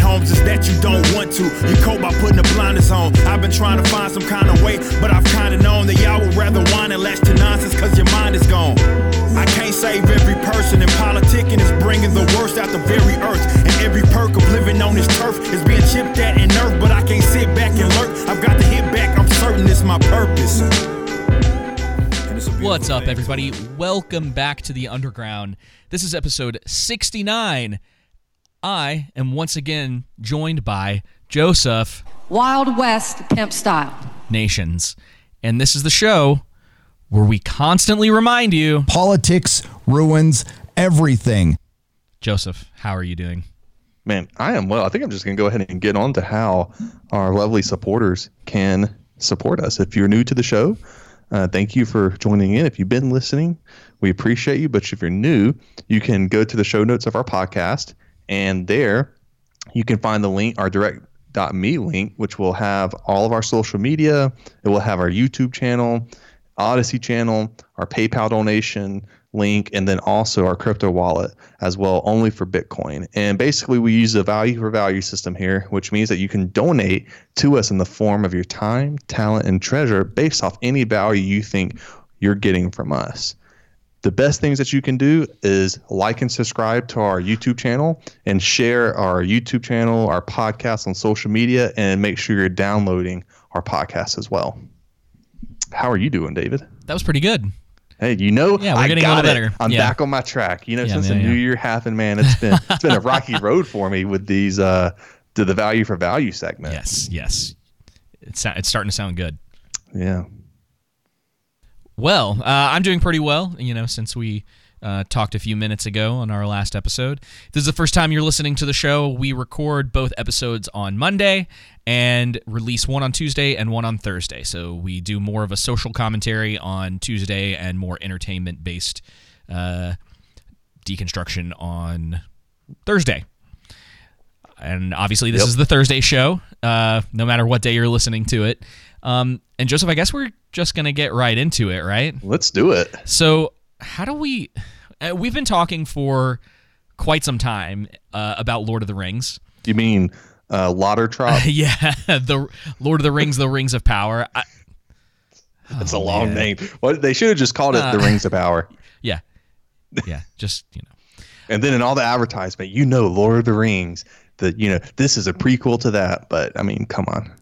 Homes, is that you don't want to. You cope by putting the blinders on. I've been trying to find some kind of way, but I've kinda known that y'all would rather whine and latch to nonsense cause your mind is gone. I can't save every person, and politicking is bringing the worst out the very earth. And every perk of living on this turf is being chipped at and nerfed, but I can't sit back and lurk. I've got to hit back, I'm certain it's my purpose. And it's a What's up, everybody? Welcome back to the Underground. This is episode 69. I am once again joined by Joseph Wild West pimp style. Nations. And this is the show where we constantly remind you politics ruins everything. Joseph, how are you doing? Man, I am well. I think I'm just going to go ahead and get on to how our lovely supporters can support us. If you're new to the show, uh, thank you for joining in. If you've been listening, we appreciate you. But if you're new, you can go to the show notes of our podcast, and there you can find the link, our direct.me link, which will have all of our social media. It will have our YouTube channel, Odysee channel, our PayPal donation link, and then also our crypto wallet as well, only for Bitcoin. And basically, we use a value for value system here, which means that you can donate to us in the form of your time, talent, and treasure based off any value you think you're getting from us. The best things that you can do is like and subscribe to our YouTube channel and share our YouTube channel, our podcast on social media, and make sure you're downloading our podcast as well. How are you doing, David? That was pretty good. Hey, you know, Yeah, we're I getting a little it. better. I'm Yeah. back on my track. You know, Yeah, since man, the new year happened, man, it's been it's been a rocky road for me with these uh to the value for value segment. Yes, yes. It's, it's starting to sound good. Yeah. Well, uh, I'm doing pretty well, you know, since we uh, talked a few minutes ago on our last episode. If this is the first time you're listening to the show. We record both episodes on Monday and release one on Tuesday and one on Thursday. So we do more of a social commentary on Tuesday and more entertainment based uh, deconstruction on Thursday. And obviously, this Yep. is the Thursday show, uh, no matter what day you're listening to it. Um, and Joseph, I guess we're just going to get right into it, right? Let's do it. So, how do we? Uh, we've been talking for quite some time uh, about Lord of the Rings. You mean uh yeah, the Lord of the Rings, the Rings of Power. I, That's a long name. What they should have just called it the Rings of Power. yeah, yeah, just you know. And then in all the advertisement, you know Lord of the Rings, that you know, this is a prequel to that, but I mean, come on.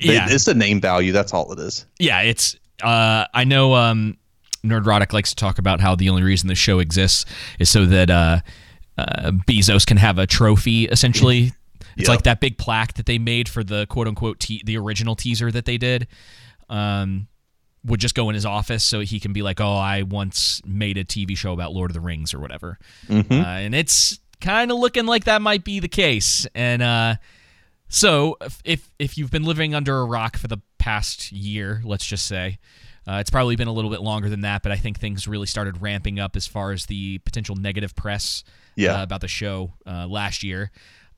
Yeah, It's the name value, that's all it is. yeah, it's. Uh, I know. Um, Nerdrotic likes to talk about how the only reason the show exists is so that uh, uh, Bezos can have a trophy. Essentially, it's Yep. like that big plaque that they made for the quote unquote te- the original teaser that they did. Um, would just go in his office so he can be like, "Oh, I once made a TV show about Lord of the Rings or whatever," uh, and it's kind of looking like that might be the case. And uh, so, if- if you've been living under a rock for the past year, let's just say, uh, it's probably been a little bit longer than that, but I think things really started ramping up as far as the potential negative press Yeah. uh, about the show uh, last year.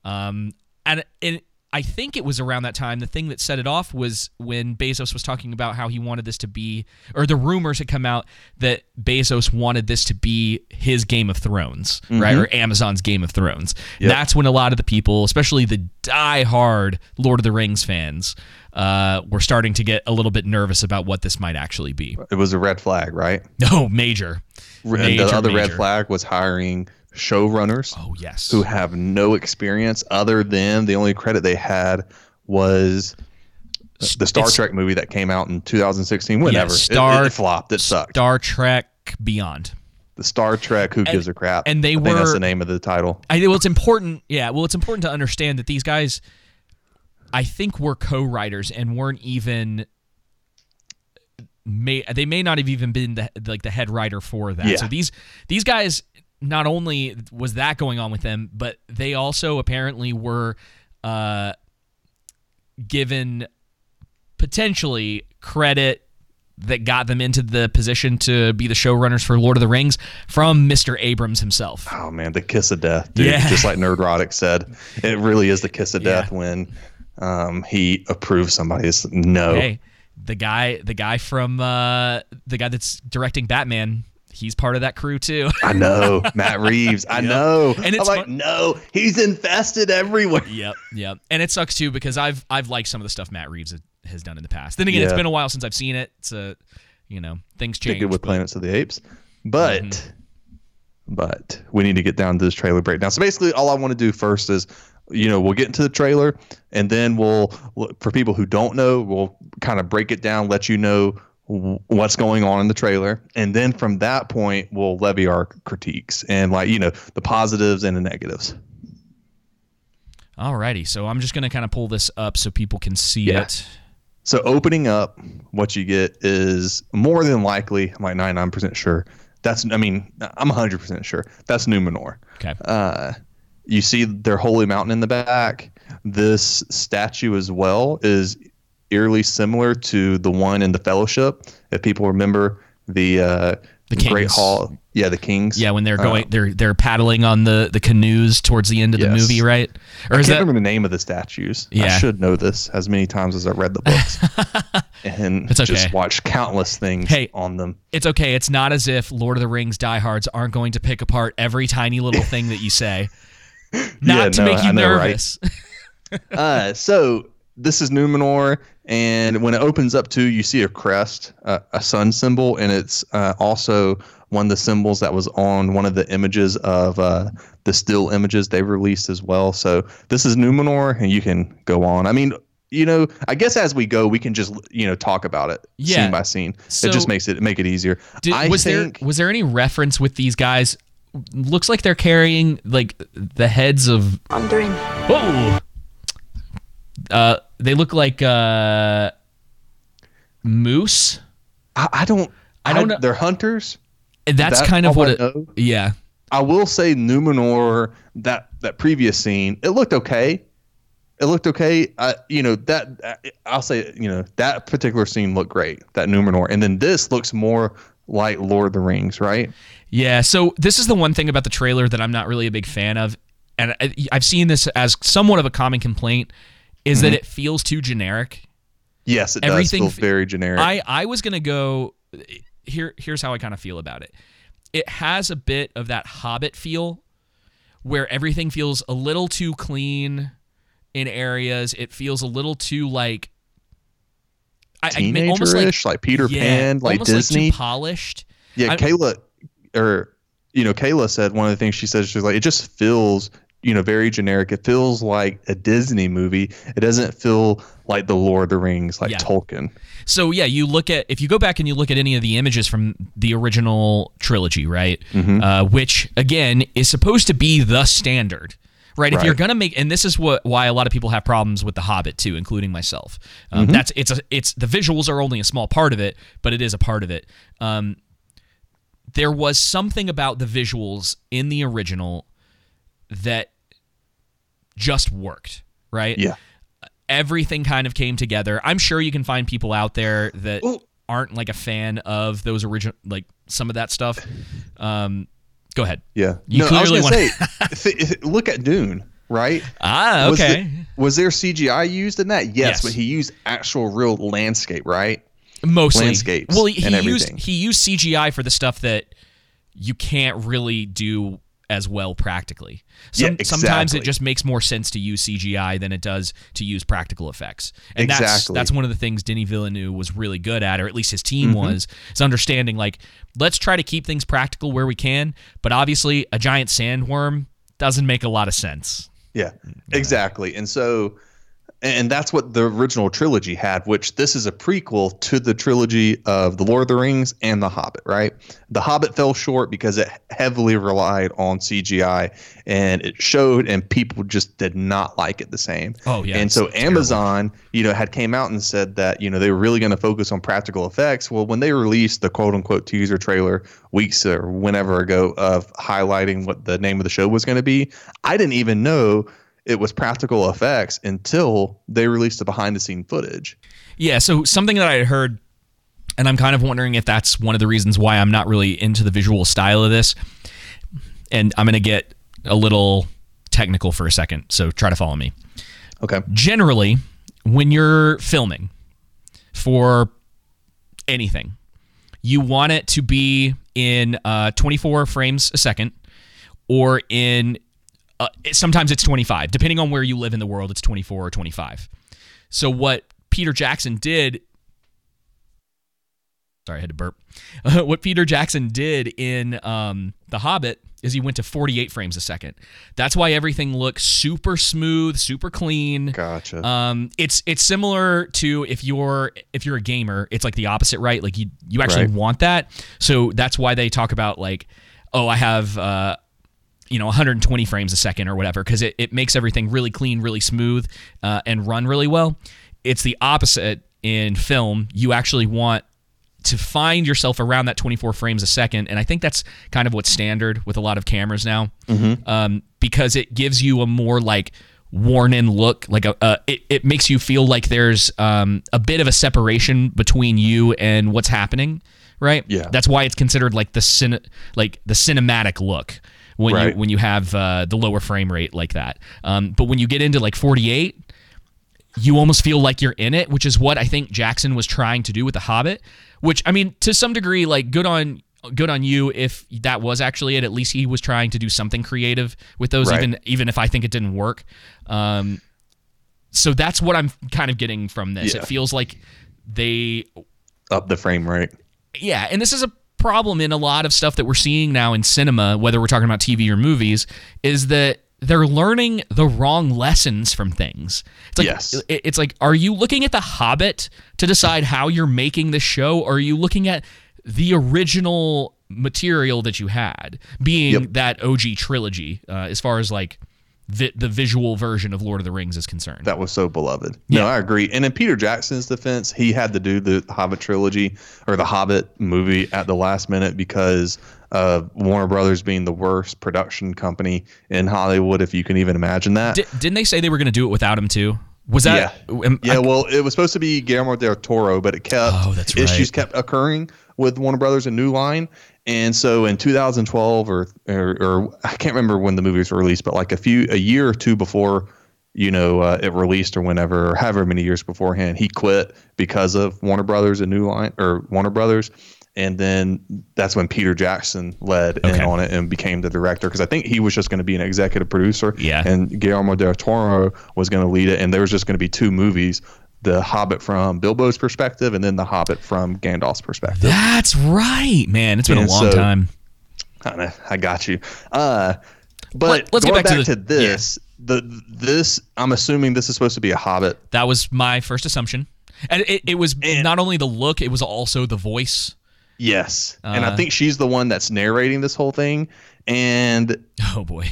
Um, and it, I think it was around that time. The thing that set it off was when Bezos was talking about how he wanted this to be, or the rumors had come out that Bezos wanted this to be his Game of Thrones, right, or Amazon's Game of Thrones. That's when a lot of the people, especially the die-hard Lord of the Rings fans, uh, were starting to get a little bit nervous about what this might actually be. It was a red flag, right? No, major. and Major, the other red flag was hiring showrunners Oh yes. who have no experience other than the only credit they had was the Star It's- Trek movie that came out in 2016. Whenever It- Star- it, flopped, it sucked. Star Trek Beyond. the Star Trek, who gives a crap? and they I think that's were- the name of the title. I well, it's important. Yeah, well, it's important to understand that these guys, I think, were co-writers and weren't even. May they may not have even been the like the head writer for that. Yeah. So these these guys, not only was that going on with them, but they also apparently were uh, given potentially credit that got them into the position to be the showrunners for Lord of the Rings from Mr. Abrams himself. Oh man, the kiss of death, dude. Yeah. Just like Nerdrotic said, it really is the kiss of Yeah. death when um, he approves somebody's no. Hey, the guy, the guy from uh, the guy that's directing Batman, he's part of that crew too. I know Matt Reeves. I know. And it's I'm like, fun- no, he's infested everywhere. yep, yep. And it sucks too because I've I've liked some of the stuff Matt Reeves has done in the past. Then again, it's been a while since I've seen it. It's a, you know, things change. good with but- Planets of the Apes, but Mm-hmm. but we need to get down to this trailer breakdown. So basically, all I want to do first is, you know, we'll get into the trailer, and then we'll for people who don't know, we'll kind of break it down, let you know what's going on in the trailer, and then from that point, we'll levy our critiques and like you know the positives and the negatives. Alrighty, so I'm just gonna kind of pull this up so people can see Yeah. it. So opening up, what you get is more than likely, I'm like 99% sure. That's, I mean, I'm 100% sure. That's Numenor. Okay. Uh, you see their holy mountain in the back. This statue as well is eerily similar to the one in the Fellowship. If people remember the uh, The Great Hall, yeah, the Kings. Yeah, when they're going, Uh, they're they're paddling on the the canoes towards the end of the movie, right? Or I is can't that remember the name of the statues. I Yeah. should know this as many times as I read the books and It's okay. just watched countless things Hey. on them. it's okay. It's not as if Lord of the Rings diehards aren't going to pick apart every tiny little thing that you say. Not Yeah, to no, make you I know, right? nervous. uh, so this is Numenor, and when it opens up too, you see a crest, uh, a sun symbol, and it's uh, also one of the symbols that was on one of the images of uh, the still images they released as well. So this is Numenor, and you can go on. I mean. You know, I guess as we go, we can just you know talk about it Yeah. scene by scene. So- it just makes it make it easier. Did, I was think, there was there any reference with these guys? Looks like they're carrying like the heads of. Wondering. Whoa. Uh, they look like uh, moose. I, I don't. I don't know- They're hunters. That's That's kind of what I it. Yeah. I will say Numenor that that previous scene it looked okay. It looked okay. Uh, you know that I'll say you know that particular scene looked great. That Numenor, and then this looks more like Lord of the Rings, right? Yeah, so this is the one thing about the trailer that I'm not really a big fan of, and I, I've seen this as somewhat of a common complaint, is that mm-hmm. it feels too generic. Yes, it Everything does feel very generic. I I was gonna go here. Here's how I kind of feel about it. It has a bit of that Hobbit feel, where everything feels a little too clean in areas. It feels a little too like. I, I almost Teenager-ish, like, Peter yeah, Pan, like Disney. too polished. yeah, I- Kayla, or you know, Kayla said one of the things she says she's like it just feels you know very generic. It feels like a Disney movie. It doesn't feel like the Lord of the Rings, like Yeah. Tolkien. So yeah, you look at if you go back and you look at any of the images from the original trilogy, right? Mm-hmm. Uh, which again is supposed to be the standard, right? If you're gonna make, and this is what why a lot of people have problems with the Hobbit too, including myself. Um, Mm-hmm. That's it's a it's the visuals are only a small part of it, but it is a part of it. Um, there was something about the visuals in the original that just worked, right? Yeah. everything kind of came together. I'm sure you can find people out there that Well- aren't like a fan of those original, like some of that stuff. Um, go ahead. Yeah. You no, I was clearly gonna say, look at Dune, right? Ah, Was, okay. the- was there CGI used in that? Yes, Yes. but he used actual real landscape, right? Mostly landscapes Well, he, he used he used CGI for the stuff that you can't really do as well practically. Some, Yeah, Sometimes it just makes more sense to use CGI than it does to use practical effects. And that's Exactly. that's one of the things Denis Villeneuve was really good at, or at least his team Mm-hmm. was, is understanding like let's try to keep things practical where we can, but obviously a giant sandworm doesn't make a lot of sense. Yeah, exactly. And so, and that's what the original trilogy had, which this is a prequel to the trilogy of The Lord of the Rings and The Hobbit, right? The Hobbit fell short because it heavily relied on CGI and it showed, and people just did not like it the same. Oh, yeah, And so terrible. Amazon, you know, had came out and said that, you know, they were really going to focus on practical effects. Well, when they released the quote unquote teaser trailer weeks or whenever ago of highlighting what the name of the show was going to be, I didn't even know it was practical effects until they released the behind the scene footage. Yeah, so something that I had heard and I'm kind of wondering if that's one of the reasons why I'm not really into the visual style of this. And I'm going to get a little technical for a second, so try to follow me. Okay. Generally, when you're filming for anything, you want it to be in uh, 24 frames a second or in uh, sometimes it's 25 depending on where you live in the world it's 24 or 25 so what peter jackson did sorry i had to burp what peter jackson did in um, the hobbit is he went to 48 frames a second that's why everything looks super smooth super clean Gotcha. um, it's it's similar to if you're if you're a gamer, it's like the opposite, right? Like you you actually Right. want that. So that's why they talk about like, oh, I have uh, you know 120 frames a second or whatever, because it, it makes everything really clean, really smooth, uh, and run really well. It's the opposite in film. You actually want to find yourself around that 24 frames a second and i think that's kind of what's standard with a lot of cameras now um, because it gives you a more like worn in look like a, a it, it makes you feel like there's um, a bit of a separation between you and what's happening right Yeah. that's why it's considered like the cine, like the cinematic look when Right. you when you have uh, the lower frame rate like that um, but when you get into like 48 you almost feel like you're in it, which is what I think Jackson was trying to do with The Hobbit. Which I mean, to some degree, like good on good on you if that was actually it. At least he was trying to do something creative with those, Right. even even if I think it didn't work. Um, so that's what I'm kind of getting from this. Yeah. It feels like they Up the frame rate. yeah, and this is a problem in a lot of stuff that we're seeing now in cinema, whether we're talking about TV or movies, is that they're learning the wrong lessons from things. It's like, Yes. It's like, are you looking at The Hobbit to decide how you're making the show, or are you looking at the original material that you had, being Yep. that OG trilogy, uh, as far as like vi- the visual version of Lord of the Rings is concerned? That was so beloved. Yeah. No, I agree. And in Peter Jackson's defense, he had to do the Hobbit trilogy or the Hobbit movie at the last minute because of Warner Brothers being the worst production company in Hollywood, if you can even imagine that. Di- didn't they say they were going to do it without him too? Was that? am- yeah, I- well, it was supposed to be Guillermo del Toro, but it kept Oh, that's issues right. kept occurring with Warner Brothers and New Line, and so in 2012 or, or or I can't remember when the movie was released, but like a few a year or two before, you know, uh, it released or whenever, or however many years beforehand, he quit because of Warner Brothers and New Line or Warner Brothers. And then that's when Peter Jackson led in on it and became the director because I think he was just going to be an executive producer. Yeah. And Guillermo del Toro was going to lead it, and there was just going to be two movies: The Hobbit from Bilbo's perspective, and then The Hobbit from Gandalf's perspective. That's right, man. It's been And a long so- time. I I got you. Uh, but Let- let's get going back to the- to, this. The this I'm assuming this is supposed to be a Hobbit. That was my first assumption. And it, it was And- not only the look, it was also the voice. Yes, and Uh. I think she's the one that's narrating this whole thing. And Oh boy.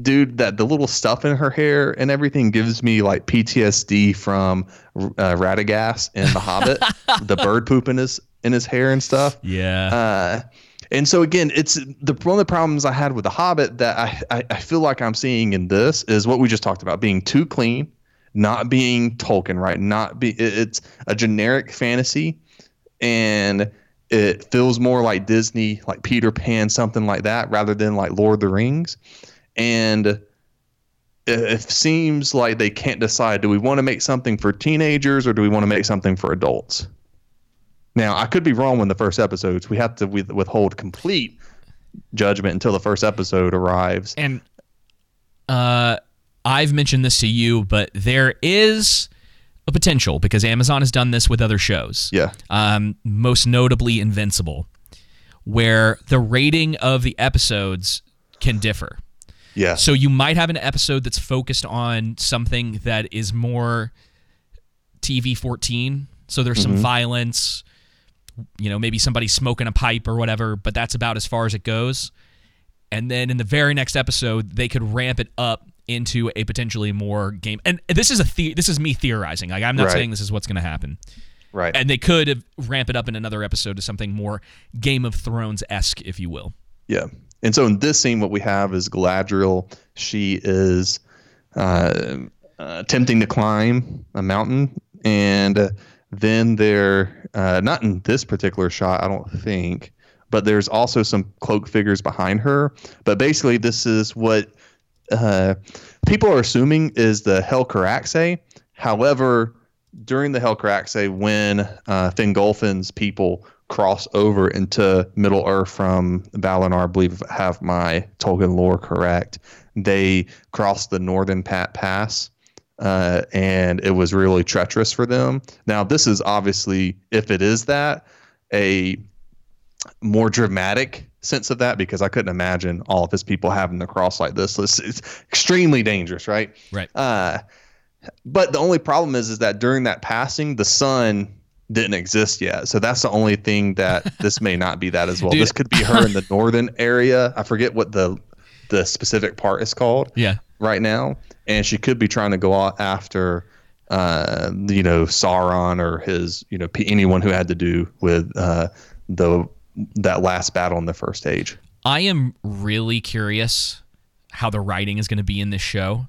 Dude, that the little stuff in her hair and everything gives me like PTSD from uh, Radagast in The Hobbit, the bird poop in his in his hair and stuff. Yeah. Uh, and so again, it's the one of the problems I had with The Hobbit that I, I I feel like I'm seeing in this is what we just talked about being too clean, not being Tolkien, right? Not be it- it's a generic fantasy, and it feels more like Disney, like Peter Pan, something like that, rather than like Lord of the Rings, and it, seems like they can't decide: do we want to make something for teenagers or do we want to make something for adults? Now, I could be wrong with the first episodes. We have to withhold complete judgment until the first episode arrives. and uh I've mentioned this to you, but there is a potential because Amazon has done this with other shows. Yeah. Um, most notably Invincible, where the rating of the episodes can differ. Yeah. So you might have an episode that's focused on something that is more TV 14. So there's some mm-hmm. violence, you know, maybe somebody smoking a pipe or whatever, but that's about as far as it goes. And then in the very next episode, they could ramp it up into a potentially more game. And this is a the- this is me theorizing. Like I'm not Right. saying this is what's going to happen. right. And they could have ramp it up in another episode to something more Game of Thrones esque, if you will. Yeah. And so in this scene, what we have is Galadriel. She is uh, uh, attempting to climb a mountain, and then there, uh, not in this particular shot, I don't think, but there's also some cloak figures behind her. But basically, this is what uh, people are assuming is the Helcaraxe. However, during the Helcaraxe, when uh, Fingolfin's people cross over into Middle Earth from Valinor, I believe I have my Tolkien lore correct, they crossed the Northern Pat Pass. Uh, and it was really treacherous for them. Now, this is obviously, if it is that, a more dramatic sense of that because I couldn't imagine all of his people having to cross like this. It's, it's extremely dangerous, right? Right. Uh, but the only problem is, is that during that passing, the sun didn't exist yet. So that's the only thing that this may not be that as well. Dude. This could be her in the northern area. I forget what the the specific part is called Yeah. right now, and she could be trying to go out after, uh, you know, Sauron or his, you know, anyone who had to do with uh, the that last battle in the first age. I am really curious how the writing is going to be in this show.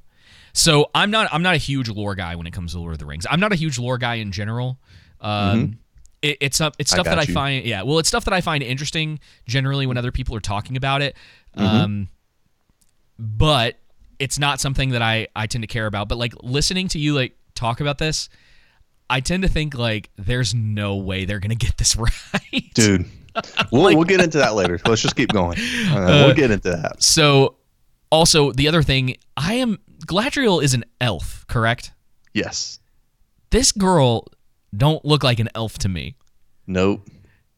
So I'm not I'm not a huge lore guy when it comes to Lord of the Rings. I'm not a huge lore guy in general. Um, it, it's up it's I stuff that got I find yeah well it's stuff that I find interesting generally when other people are talking about it. Mm-hmm. Um, but it's not something that I I tend to care about. But like listening to you like talk about this, I tend to think like there's no way they're gonna get this right, Dude, we'll, we'll get into that later. Let's just keep going. Uh, we'll get into that. So, also the other thing, I am Galadriel is an elf, correct? Yes. This girl don't look like an elf to me. Nope.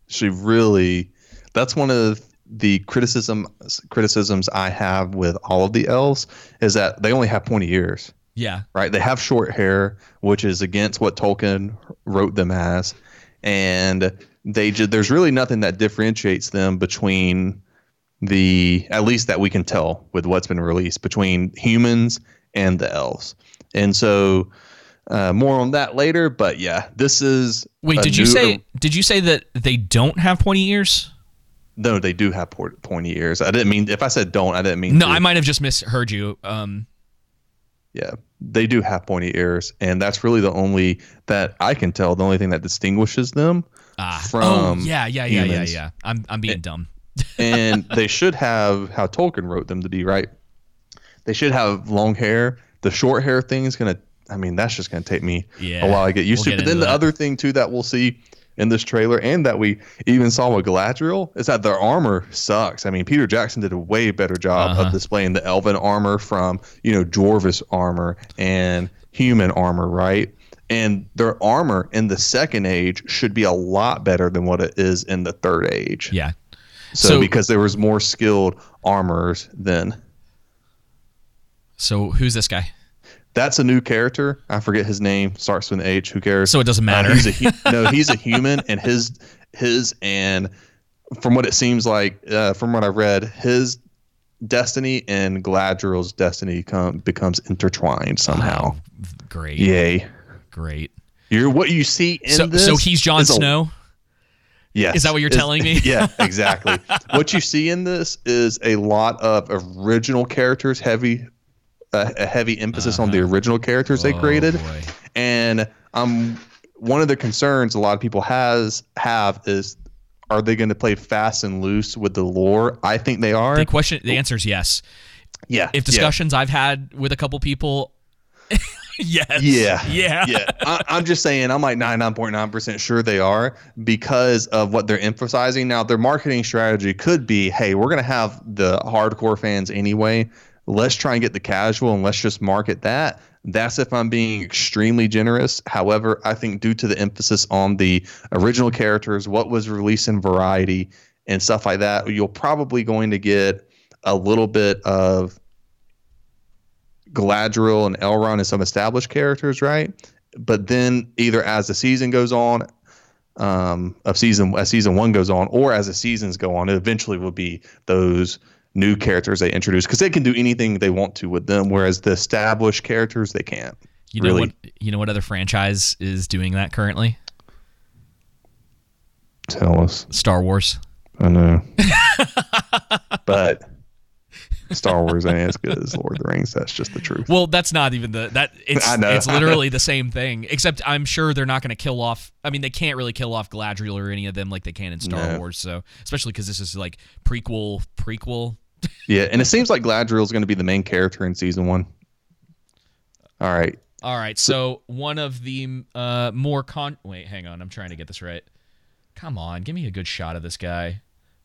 She really. That's one of the criticism criticisms I have with all of the elves is that they only have pointy ears. Yeah, right? They have short hair, which is against what Tolkien wrote them as, and they ju- there's really nothing that differentiates them between the at least that we can tell with what's been released between humans and the elves. And so uh, more on that later, but yeah, this is Wait, did you new- say did you say that they don't have pointy ears? no? They do have pointy ears. I didn't mean if I said don't, I didn't mean No, to. I might have just misheard you. Um, Yeah, they do have pointy ears, and that's really the only that I can tell. The only thing that distinguishes them ah, from oh yeah, yeah, yeah, yeah, humans. yeah. I'm I'm being dumb. and they should have how Tolkien wrote them to be, right? They should have long hair. The short hair thing is gonna. I mean, that's just gonna take me Yeah, a while to get used we'll to. get But then the that. other thing too that we'll see in this trailer, and that we even saw with Galadriel, is that their armor sucks. I mean, Peter Jackson did a way better job Uh-huh. of displaying the elven armor from you know Dwarvish armor and human armor, right? And their armor in the second age should be a lot better than what it is in the third age. Yeah. So, So- because there was more skilled armorers then. So who's this guy? That's a new character. I forget his name. Starts with an H. Who cares? So it doesn't Uh, matter. he's a no. He's a human, and his his and from what it seems like, uh, from what I've read, his destiny and Galadriel's destiny come becomes intertwined somehow. Great. Yay! Great. You're what you see in So this. so he's Jon Snow. Yes. Is that what you're telling me? yeah, exactly. what you see in this is a lot of original characters, heavy, uh, a heavy emphasis on the original characters they Oh, created, boy. and um, one of the concerns a lot of people has have is, are they going to play fast and loose with the lore? I think they are. The question, the answer is yes. yeah. If yeah. discussions I've had with a couple people, yes. Yeah. Yeah. yeah. I, I'm just saying, I'm like 99.9% sure they are because of what they're emphasizing. Now, their marketing strategy could be hey, we're going to have the hardcore fans anyway. Let's try and get the casual and let's just market that. That's if I'm being extremely generous. However, I think due to the emphasis on the original characters, what was released in variety, and stuff like that, you're probably going to get a little bit of Galadriel and Elrond and some established characters, right? But then either as the season goes on, um, of season as season one goes on, or as the seasons go on, it eventually will be those new characters they introduce because they can do anything they want to with them, whereas the established characters they can't. You know really. what? You know what other franchise is doing that currently? Tell us. Star Wars. I know. but Star Wars ain't as good as Lord of the Rings. That's just the truth. Well, that's not even the that it's I know. it's literally the same thing. Except I'm sure they're not going to kill off. I mean, they can't really kill off Galadriel or any of them like they can in Star No. Wars. So especially because this is like prequel prequel. Yeah, and it seems like Galadriel's going to be the main character in season one. All right. All right, so one of the uh, more con. Wait, hang on. I'm trying to get this right. Come on, give me a good shot of this guy.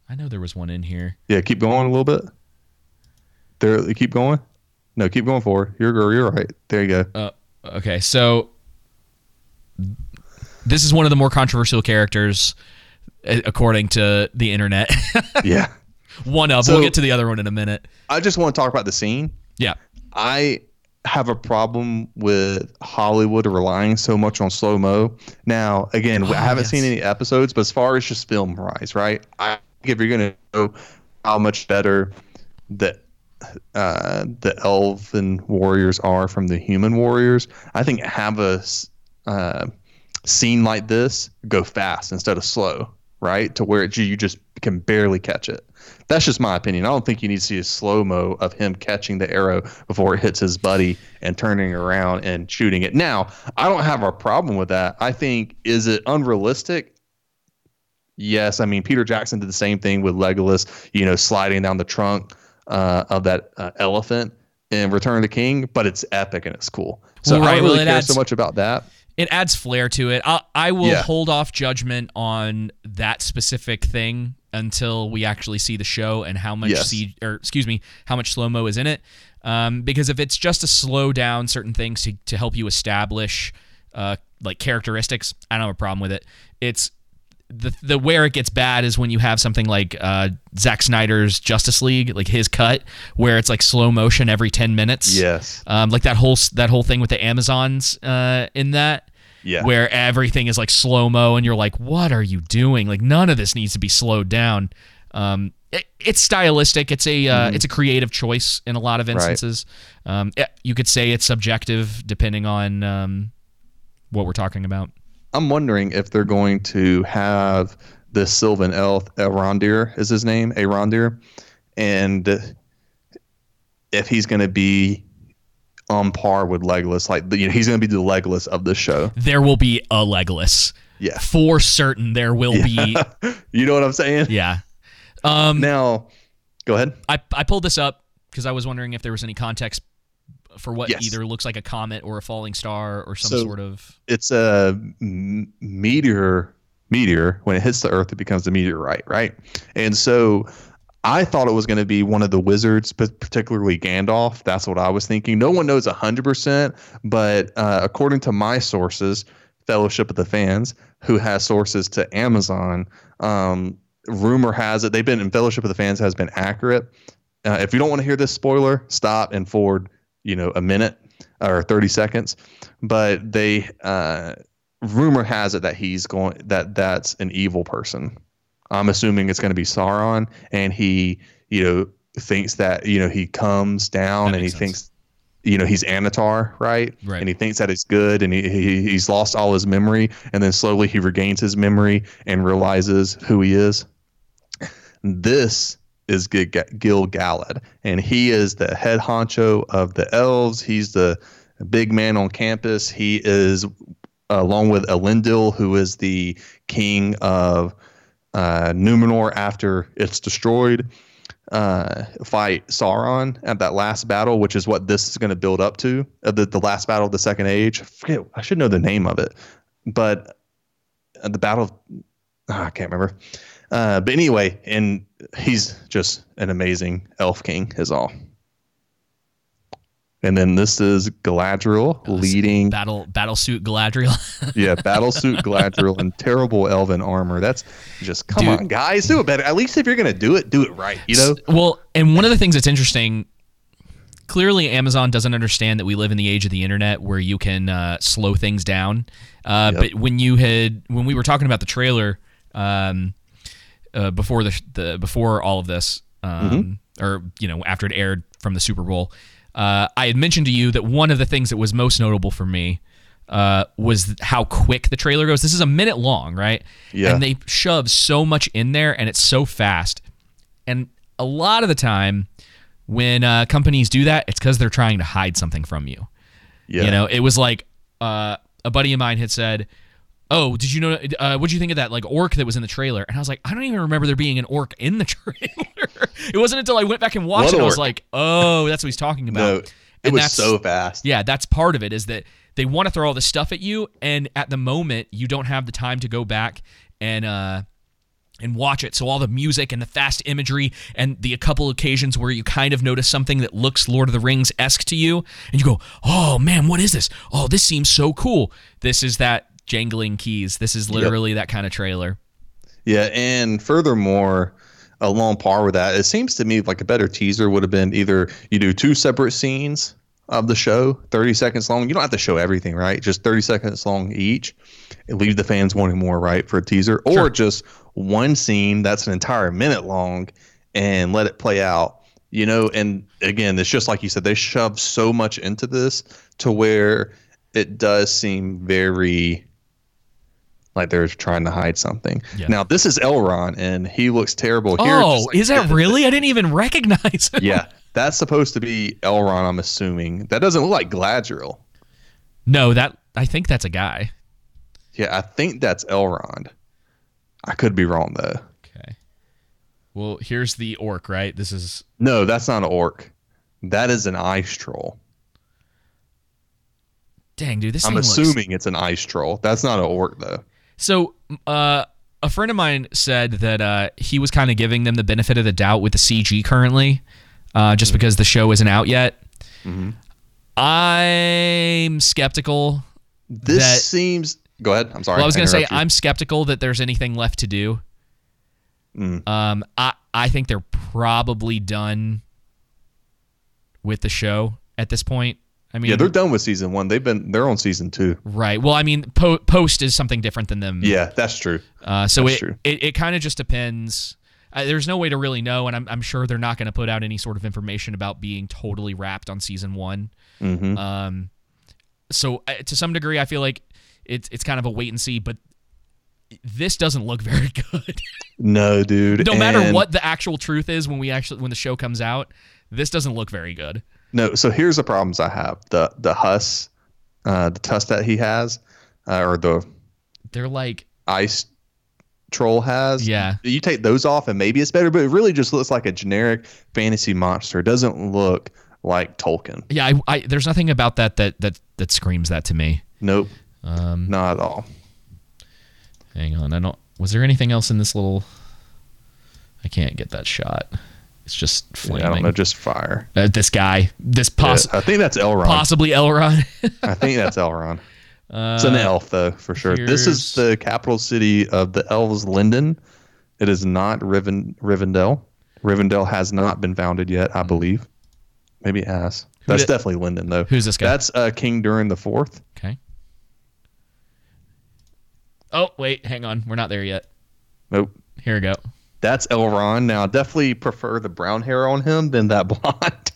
I know there was one in here. Yeah, keep going a little bit. There, keep going. No, keep going forward. You're you're right. There you go. Uh, okay, so this is one of the more controversial characters, according to the internet. yeah. One of. So- we'll get to the other one in a minute. I just want to talk about the scene. Yeah. I have a problem with Hollywood relying so much on slow mo. Now, again, I haven't yes. seen any episodes, but as far as just film wise, right? I think if you're going to know how much better the uh, the elven warriors are from the human warriors, I think have a uh, scene like this go fast instead of slow, right? To where it, you just can barely catch it. That's just my opinion. I don't think you need to see a slow mo of him catching the arrow before it hits his buddy and turning around and shooting it. Now, I don't have a problem with that. I think is it unrealistic? Yes, I mean Peter Jackson did the same thing with Legolas, you know, sliding down the trunk uh, of that uh, elephant in Return of the King, but it's epic and it's cool. So Well, I don't really it care adds- so much about that. It adds flair to it. I, I will Yeah. hold off judgment on that specific thing until we actually see the show and how much Yes. C, or excuse me, how much slow mo is in it. Um, because if it's just to slow down certain things to, to help you establish uh, like characteristics, I don't have a problem with it. It's the the where it gets bad is when you have something like uh, Zack Snyder's Justice League, like his cut, where it's like slow motion every ten minutes. Yes. Um, like that whole that whole thing with the Amazons uh, in that. Yeah. Where everything is like slow mo, and you're like, "What are you doing? Like none of this needs to be slowed down." Um, it, it's stylistic. It's a uh, it's a creative choice in a lot of instances. Um, it- you could say it's subjective depending on um, what we're talking about. I'm wondering if they're going to have this Sylvan elf, Arondir is his name, Arondir, and if he's going to be on par with Legolas, like you know, he's going to be the Legolas of the show. There will be a Legolas. Yeah. For certain, there will be. You know what I'm saying? Yeah. Um, Now, go ahead. I, I pulled this up because I was wondering if there was any context for what Yes. either looks like a comet or a falling star or some So- sort of. It's a m- meteor. Meteor. When it hits the Earth, it becomes a meteorite, right? And so. I thought it was going to be one of the wizards, but particularly Gandalf. That's what I was thinking. No one knows 100%, but uh, according to my sources, Fellowship of the Fans, who has sources to Amazon, um, rumor has it they've been in Fellowship of the Fans has been accurate. Uh, if you don't want to hear this spoiler, stop and forward, you know, a minute or 30 seconds. But they, uh, rumor has it that he's going, that that's an evil person. I'm assuming it's going to be Sauron, and he, you know, thinks that you know he comes down That and he sense. thinks, you know, he's Annatar, right? Right. And he thinks that it's good, and he, he he's lost all his memory, and then slowly he regains his memory and realizes who he is. This is Gil Galad, and he is the head honcho of the elves. He's the big man on campus. He is, along with Elendil, who is the king of uh, Numenor after it's destroyed, uh, fight Sauron at that last battle, which is what this is going to build up to. Uh, the, the last battle of the Second Age. I forget, I should know the name of it, but uh, the battle of ah, I can't remember. Uh, but anyway, and he's just an amazing elf king, is all. And then this is Galadriel leading Battle battle suit Galadriel. yeah, battlesuit Galadriel and terrible elven armor. That's just come Dude. on, guys, do it better. At least if you're gonna do it, do it right. You know? well, and one of the things that's interesting. Clearly, Amazon doesn't understand that we live in the age of the internet where you can uh, slow things down. Uh, Yep. But when you had when we were talking about the trailer um, uh, before the, the before all of this, um, or you know after it aired from the Super Bowl, uh, I had mentioned to you that one of the things that was most notable for me uh, was how quick the trailer goes. This is a minute long, right? Yeah. And they shove so much in there, and it's so fast. And a lot of the time, when uh, companies do that, it's because they're trying to hide something from you. Yeah. You know, it was like uh, a buddy of mine had said, "Oh, did you know? Uh, what do you think of that like orc that was in the trailer?" And I was like, "I don't even remember there being an orc in the trailer." it wasn't until I went back and watched What it, I was like, "Oh, that's what he's talking about." No, it And was so fast. Yeah, that's part of it. Is that they want to throw all this stuff at you, and at the moment, you don't have the time to go back and uh, and watch it. So all the music and the fast imagery and the a couple occasions where you kind of notice something that looks Lord of the Rings esque to you, and you go, "Oh man, what is this? Oh, this seems so cool." This is that jangling keys. This is literally that kind of trailer. Yeah, and furthermore, along par with that, it seems to me like a better teaser would have been either you do two separate scenes of the show, 30 seconds long. You don't have to show everything, right? Just 30 seconds long each. And leave the fans wanting more, right, for a teaser. Or Sure. just one scene that's an entire minute long and let it play out. You know, and again, it's just like you said, they shove so much into this to where it does seem very like they're trying to hide something. Yeah. Now this is Elrond, and he looks terrible here. Oh, like- is that really? I didn't even recognize it. yeah, that's supposed to be Elrond. I'm assuming that doesn't look like Galadriel. No, that I think that's a guy. Yeah, I think that's Elrond. I could be wrong though. Okay. Well, here's the orc, right? This is No, that's not an orc. That is an ice troll. dang, dude. This I'm thing looks- assuming it's an ice troll. That's not an orc though. So, uh, a friend of mine said that uh, he was kind of giving them the benefit of the doubt with the CG currently, uh, just because the show isn't out yet. I'm skeptical. This That- seems. Go ahead. I'm sorry. Well, I was going to say you. I'm skeptical that there's anything left to do. Mm. Um, I I think they're probably done with the show at this point. I mean, Yeah, they're done with season one. They've been. They're on season two. right. Well, I mean, po- post is something different than them. Yeah, that's true. Uh, so That's it, true. it it kind of just depends. Uh, there's no way to really know, and I'm I'm sure they're not going to put out any sort of information about being totally wrapped on season one. hmm Um, so uh, to some degree, I feel like it's it's kind of a wait and see, but this doesn't look very good. No, dude. no matter and- what the actual truth is when we actually when the show comes out, this doesn't look very good. No, so here's the problems I have. The the Huss, uh, the tusk that he has, uh, or the They're like, ice troll has. Yeah. You take those off and maybe it's better, but it really just looks like a generic fantasy monster. It doesn't look like Tolkien. yeah, I, I there's nothing about that that that that screams that to me. Nope. Um, Not at all. hang on, I don't. Was there anything else in this little? I can't get that shot. It's just Yeah, flaming. I don't know, just fire. Uh, this guy, this poss- Yeah, I think that's Elrond. possibly Elrond. I think that's Elrond. it's an elf, though, for sure. This is the capital city of the elves, Lindon. It is not Riven, Rivendell. Rivendell has not been founded yet, I believe. Maybe it has. That's di- definitely Lindon, though. Who's this guy? That's uh, King Durin the Fourth. okay. Oh wait, hang on. We're not there yet. Nope. Here we go. That's Elrond. Now, I definitely prefer the brown hair on him than that blonde.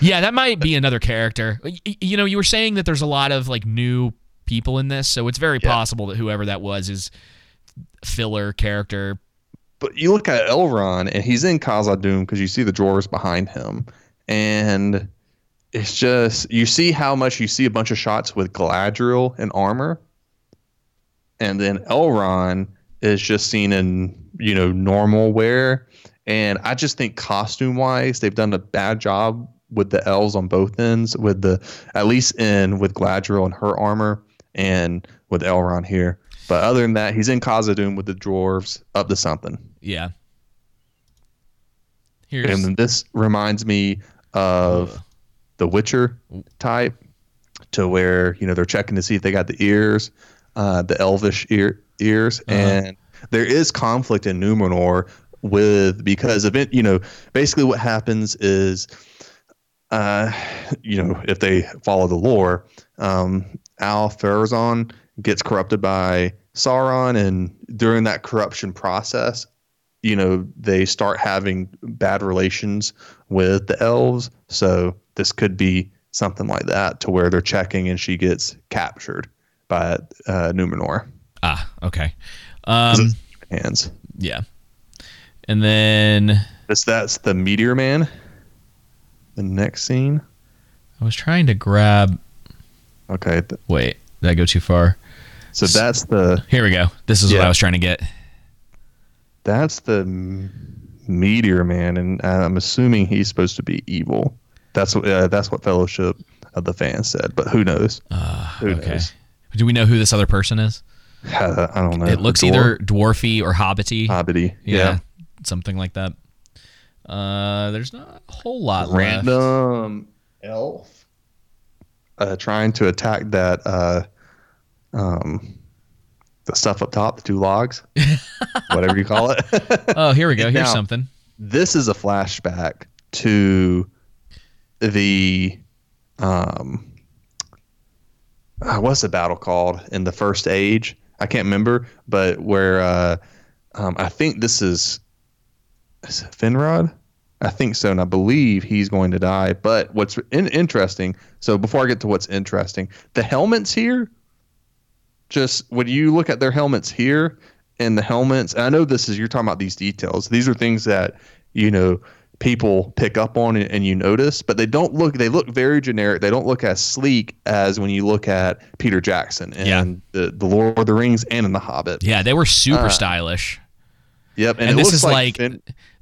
Yeah, that might be another character. You know, you were saying that there's a lot of like new people in this, so it's very Yeah. possible that whoever that was is filler character. but you look at Elrond, and he's in Khazad-dûm because you see the drawers behind him, and it's just you see how much you see a bunch of shots with Galadriel and armor, and then Elrond is just seen in you know normal wear, and I just think costume wise they've done a bad job with the elves on both ends, with the at least in with Galadriel and her armor, and with Elrond here. But other than that, he's in Khazad-dûm with the dwarves up to something. Yeah. Here's And this reminds me of the Witcher type, to where you know they're checking to see if they got the ears, uh, the elvish ear ears, and there is conflict in Numenor with because of it. You know, basically what happens is, uh, you know, if they follow the lore, um, Ar-Pharazôn gets corrupted by Sauron, and during that corruption process, you know they start having bad relations with the elves so this could be something like that to where they're checking and she gets captured by uh, Numenor ah okay. Um, hands yeah, and then this that's the meteor man the next scene. I was trying to grab. Okay, Wait, did I go too far? so that's the Here we go. This is what I was trying to get. that's the meteor man, and uh, I'm assuming he's supposed to be evil. That's what uh, that's what Fellowship of the Fans said, but who knows? who Okay. knows? Do we know who this other person is? I don't know. It looks Dwarf- either dwarfy or hobbity. Hobbity. yeah, Yeah. something like that. Uh, there's not a whole lot left. Random elf uh, trying to attack that uh, um, the stuff up top, the two logs, whatever you call it. Oh, here we go. Here's Now- something. this is a flashback to the um uh, what's the battle called in the first age i can't remember but where uh um i think this is, is finrod? I think so and i believe he's going to die but what's in- interesting so before i get to what's interesting the helmets here just when you look at their helmets here and the helmets and i know this is you're talking about these details these are things that you know people pick up on and, and you notice but they don't look they look very generic they don't look as sleek as when you look at peter jackson and Yeah. the, the lord of the rings and in the hobbit Yeah, they were super Uh, stylish. yep and, And, it this looks is like,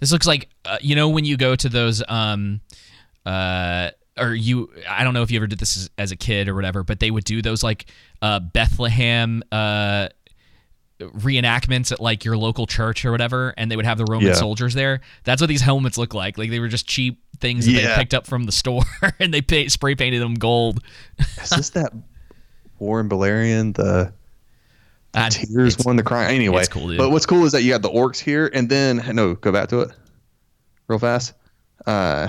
this looks like uh, you know when you go to those um uh or you I don't know if you ever did this as, as a kid or whatever, but they would do those like uh Bethlehem uh reenactments at like your local church or whatever and they would have the roman Yeah. soldiers there. That's what these helmets look like. Like they were just cheap things that they picked up from the store and they pay, spray painted them gold. Is this that warren Balerion, the Ah, tears one the crying anyway it's cool, dude. but what's cool is that you got the orcs here and then no go back to it real fast. Uh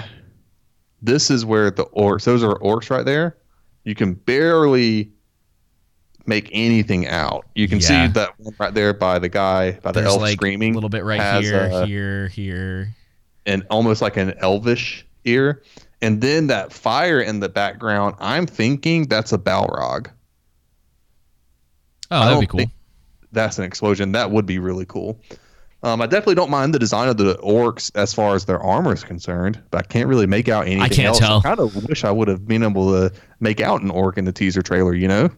this is where the orcs those are orcs right there. You can barely make anything out you can Yeah. see that one right there by the guy by the there's elf like screaming a little bit right here uh, here here and almost like an elvish ear and then that fire in the background i'm thinking that's a balrog oh that'd be cool that's an explosion. That would be really cool. Um, I definitely don't mind the design of the orcs as far as their armor is concerned, but I can't really make out anything I can't else. tell. I kind of wish I would have been able to make out an orc in the teaser trailer. You know,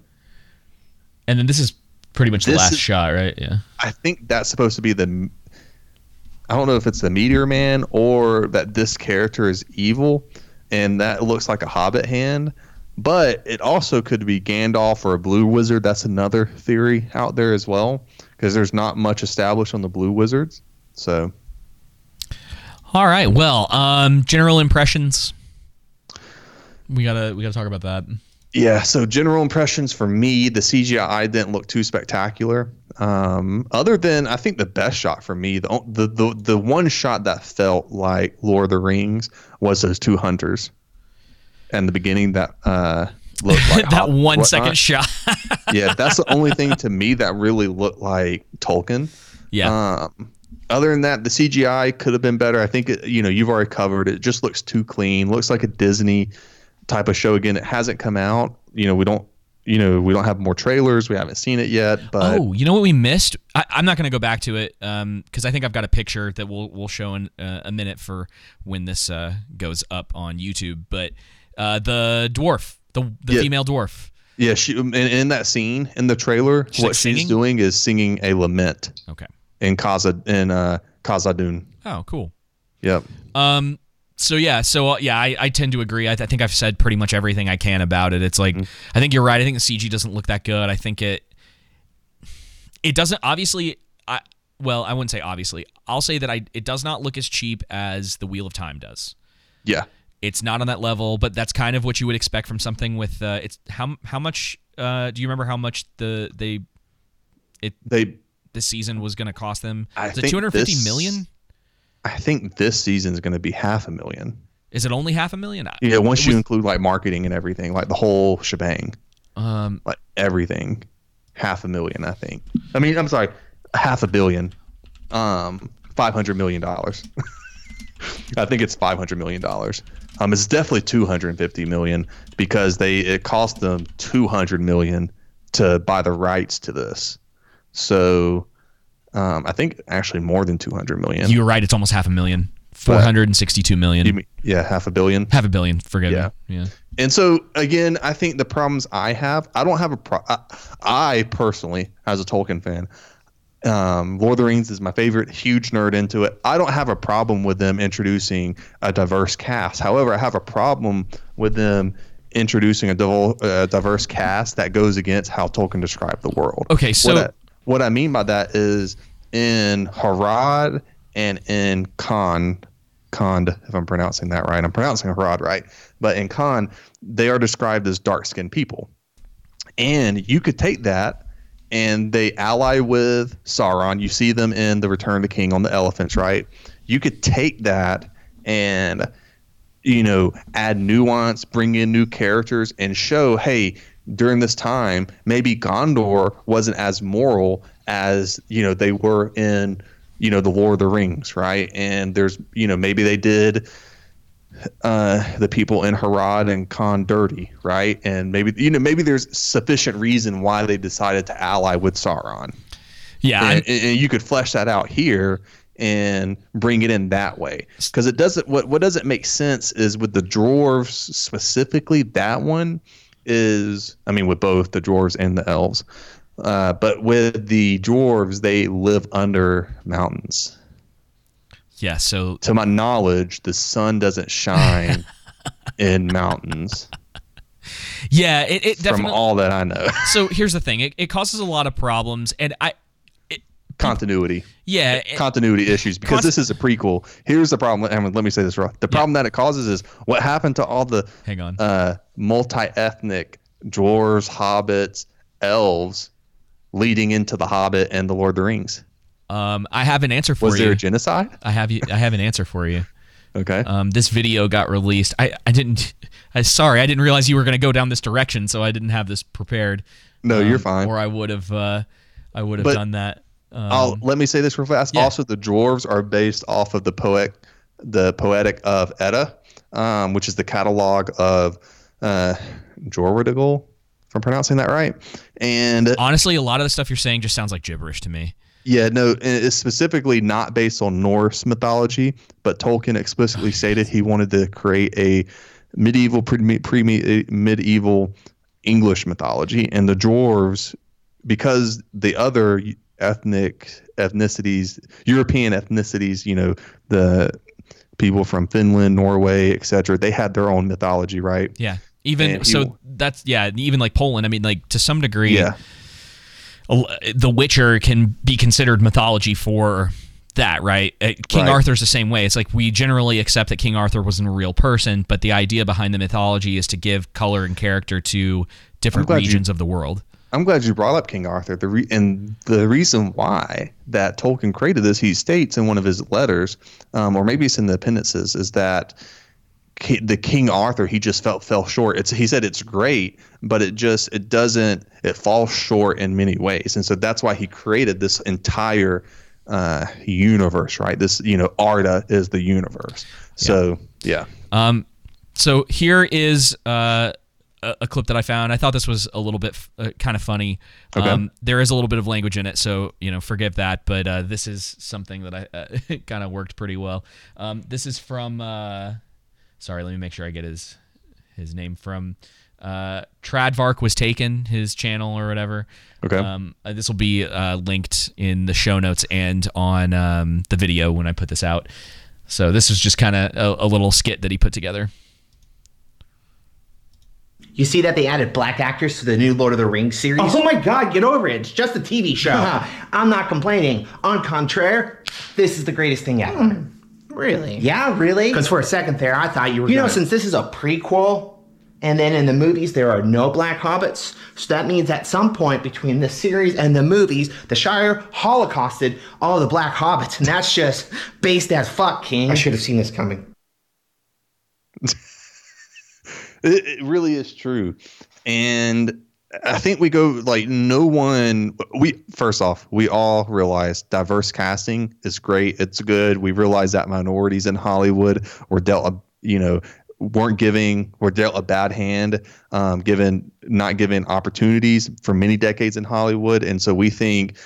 and then this is pretty much the This last is- shot right yeah I think that's supposed to be the. I don't know if it's the Meteor Man or that this character is evil, and that looks like a Hobbit hand. But it also could be Gandalf or a Blue Wizard. That's another theory out there as well, because there's not much established on the Blue Wizards. So All right. Well, um, general impressions. We gotta we gotta talk about that. Yeah, so general impressions for me, the CGI didn't look too spectacular. Um, other than I think the best shot for me, the, the the the one shot that felt like Lord of the Rings was those two hunters, and the beginning that uh looked like that one second shot. yeah, that's the only thing to me that really looked like Tolkien. yeah. Um, other than that, the CGI could have been better. I think it, you know you've already covered it. It just looks too clean. Looks like a Disney type of show. Again, it hasn't come out. You know we don't. You know we don't have more trailers. We haven't seen it yet. But oh, you know what we missed? I, I'm not gonna go back to it because I think I've got a picture that we'll we'll show in uh, a minute for when this uh, goes up on YouTube. But uh, the dwarf, the the Yeah. female dwarf. yeah, she in, in that scene in the trailer, She's, what like, she's doing is singing a lament Okay. in Kaza in uh, Khazad-dûm. Oh, cool. Yep. Um. So yeah. So uh, yeah, I, I tend to agree. I, th- I think I've said pretty much everything I can about it. It's like I think you're right. I think the CG doesn't look that good. I think it it doesn't obviously. I well, I wouldn't say obviously. I'll say that I it does not look as cheap as the Wheel of Time does. Yeah. It's not on that level, but that's kind of what you would expect from something with uh, it's how how much uh, do you remember how much the they it They. this season was going to cost them? I Is it think 250 this- million? I think this season is going to be half a million. Is it only half a million? Yeah, once you was- include like marketing and everything, like the whole shebang. um like everything half a million i think i mean i'm sorry half a billion um 500 million dollars i think it's 500 million dollars um it's definitely 250 million because they it cost them 200 million to buy the rights to this so um i think actually more than 200 million You're right. It's almost half a million. Four hundred and sixty-two million. You mean- yeah, half a billion. Half a billion. Forget Yeah. me. Yeah. And so again, I think the problems I have, I don't have a pro. I, I personally, as a Tolkien fan, um, Lord of the Rings is my favorite. Huge nerd into it. I don't have a problem with them introducing a diverse cast. However, I have a problem with them introducing a uh, diverse cast that goes against how Tolkien described the world. Okay, so- what I, mean by that is in Harad and in Khand, Kond, if I'm pronouncing that right. I'm pronouncing Harad right. But in Khand, they are described as dark skinned people. And you could take that and they ally with Sauron. You see them in The Return of the King on the elephants, right? You could take that and you know, add nuance, bring in new characters, and show, hey, during this time, maybe Gondor wasn't as moral as you know they were in, you know, the Lord of the Rings, right? And there's, you know, maybe they did uh, the people in Harad and Khand dirty, right? And maybe you know, maybe there's sufficient reason why they decided to ally with Sauron Yeah. I'm- and, and you could flesh that out here and bring it in that way because it doesn't what what doesn't make sense is with the dwarves specifically that one is i mean with both the dwarves and the elves uh, but with the dwarves they live under mountains yeah. So to my knowledge the sun doesn't shine in mountains yeah, it, it from all that i know so here's the thing. It, it causes a lot of problems, and I. continuity Yeah. it- continuity issues because Const- this is a prequel. Here's the problem. and let me say this right. The problem that it causes is what happened to all the Hang on. uh, multi-ethnic dwarves, hobbits, elves leading into the Hobbit and the Lord of the Rings. um, I have an answer for Was you. Was there a genocide? I have you. I have an answer for you. Okay. Um, this video got released. I, I didn't. I sorry, I didn't realize you were going to go down this direction, so I didn't have this prepared. no, Um, you're fine. Or I would have. Uh, I would have done that. Um, let me say this real fast. yeah. Also, the dwarves are based off of the poet, the poetic of Edda, um, which is the catalog of uh, Jorvadigal, if I'm pronouncing that right. And honestly, a lot of the stuff you're saying just sounds like gibberish to me. Yeah, no, it's specifically not based on Norse mythology, but Tolkien explicitly stated he wanted to create a medieval, pre, pre medieval English mythology, and the dwarves, because the other ethnic ethnicities, European ethnicities, you know, the people from Finland, Norway, etc., they had their own mythology, right? Yeah. Even And so, that's yeah. Even like Poland. I mean, like to some degree, Yeah. The Witcher can be considered mythology for that, right? Uh, King Right. Arthur's the same way. It's like we generally accept that King Arthur wasn't a real person, but the idea behind the mythology is to give color and character to different glad you- regions of the world. I'm glad you brought up King Arthur. The re- and the reason why that Tolkien created this, he states in one of his letters, um, or maybe it's in the appendices, is that the King Arthur he just felt fell short. It's he said it's great, but it just it doesn't it falls short in many ways, and so that's why he created this entire uh, universe. Right, this you know Arda is the universe. So yeah. Um, so here is uh, a, a clip that I found. I thought this was a little bit uh, kind of funny. Okay. Um, there is a little bit of language in it, so you know, forgive that. But uh, this is something that I uh, kind of worked pretty well. Um, this is from. Uh, sorry, let me make sure I get his his name from. Uh, Tradvark was taken his channel or whatever. Okay. Um, this will be uh, linked in the show notes and on um, the video when I put this out. So this is just kind of a, a little skit that he put together. You see that they added black actors to the new Lord of the Rings series? Oh my god, get over it. It's just a TV show. I'm not complaining. On contraire, this is the greatest thing ever. Hmm. really? Yeah, really? Because for a second there, I thought you were You know, gonna- since this is a prequel, and then in the movies there are no black hobbits, so that means at some point between the series and the movies, the Shire holocausted all the black hobbits, and that's just based as fuck, King. I should have seen this coming. It, it really is true. And I think we go like no one we first off, we all realize diverse casting is great. It's good. We realize that minorities in Hollywood were dealt a you know, weren't giving were dealt a bad hand, um, given not given opportunities for many decades in Hollywood. And so we think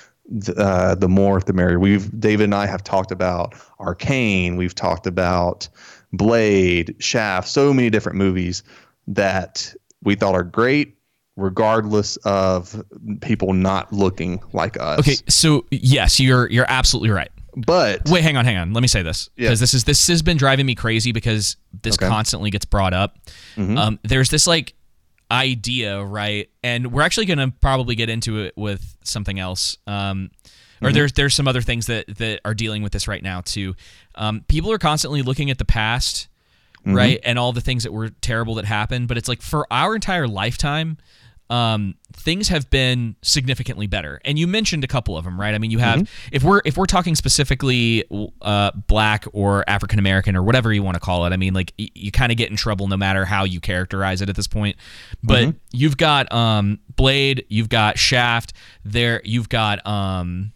th- uh, the more the merrier. We've David and I have talked about Arcane. We've talked about Blade, Shaft, so many different movies that we thought are great, regardless of people not looking like us. Okay, so yes, you're you're absolutely right. But Wait, hang on, hang on. Let me say this Yeah. because this is this has been driving me crazy because this Okay. constantly gets brought up. Mhm. Um, there's this like idea, right? And we're actually going to probably get into it with something else. Um, or Mhm. there's there's some other things that that are dealing with this right now too. Um, people are constantly looking at the past, Mhm. right, and all the things that were terrible that happened. But it's like for our entire lifetime, um, things have been significantly better. And you mentioned a couple of them, right? I mean, you have Mhm. if we're if we're talking specifically uh, black or African American or whatever you want to call it. I mean, like y- you kind of get in trouble no matter how you characterize it at this point. But Mhm. you've got um, Blade, you've got Shaft. There, you've got um,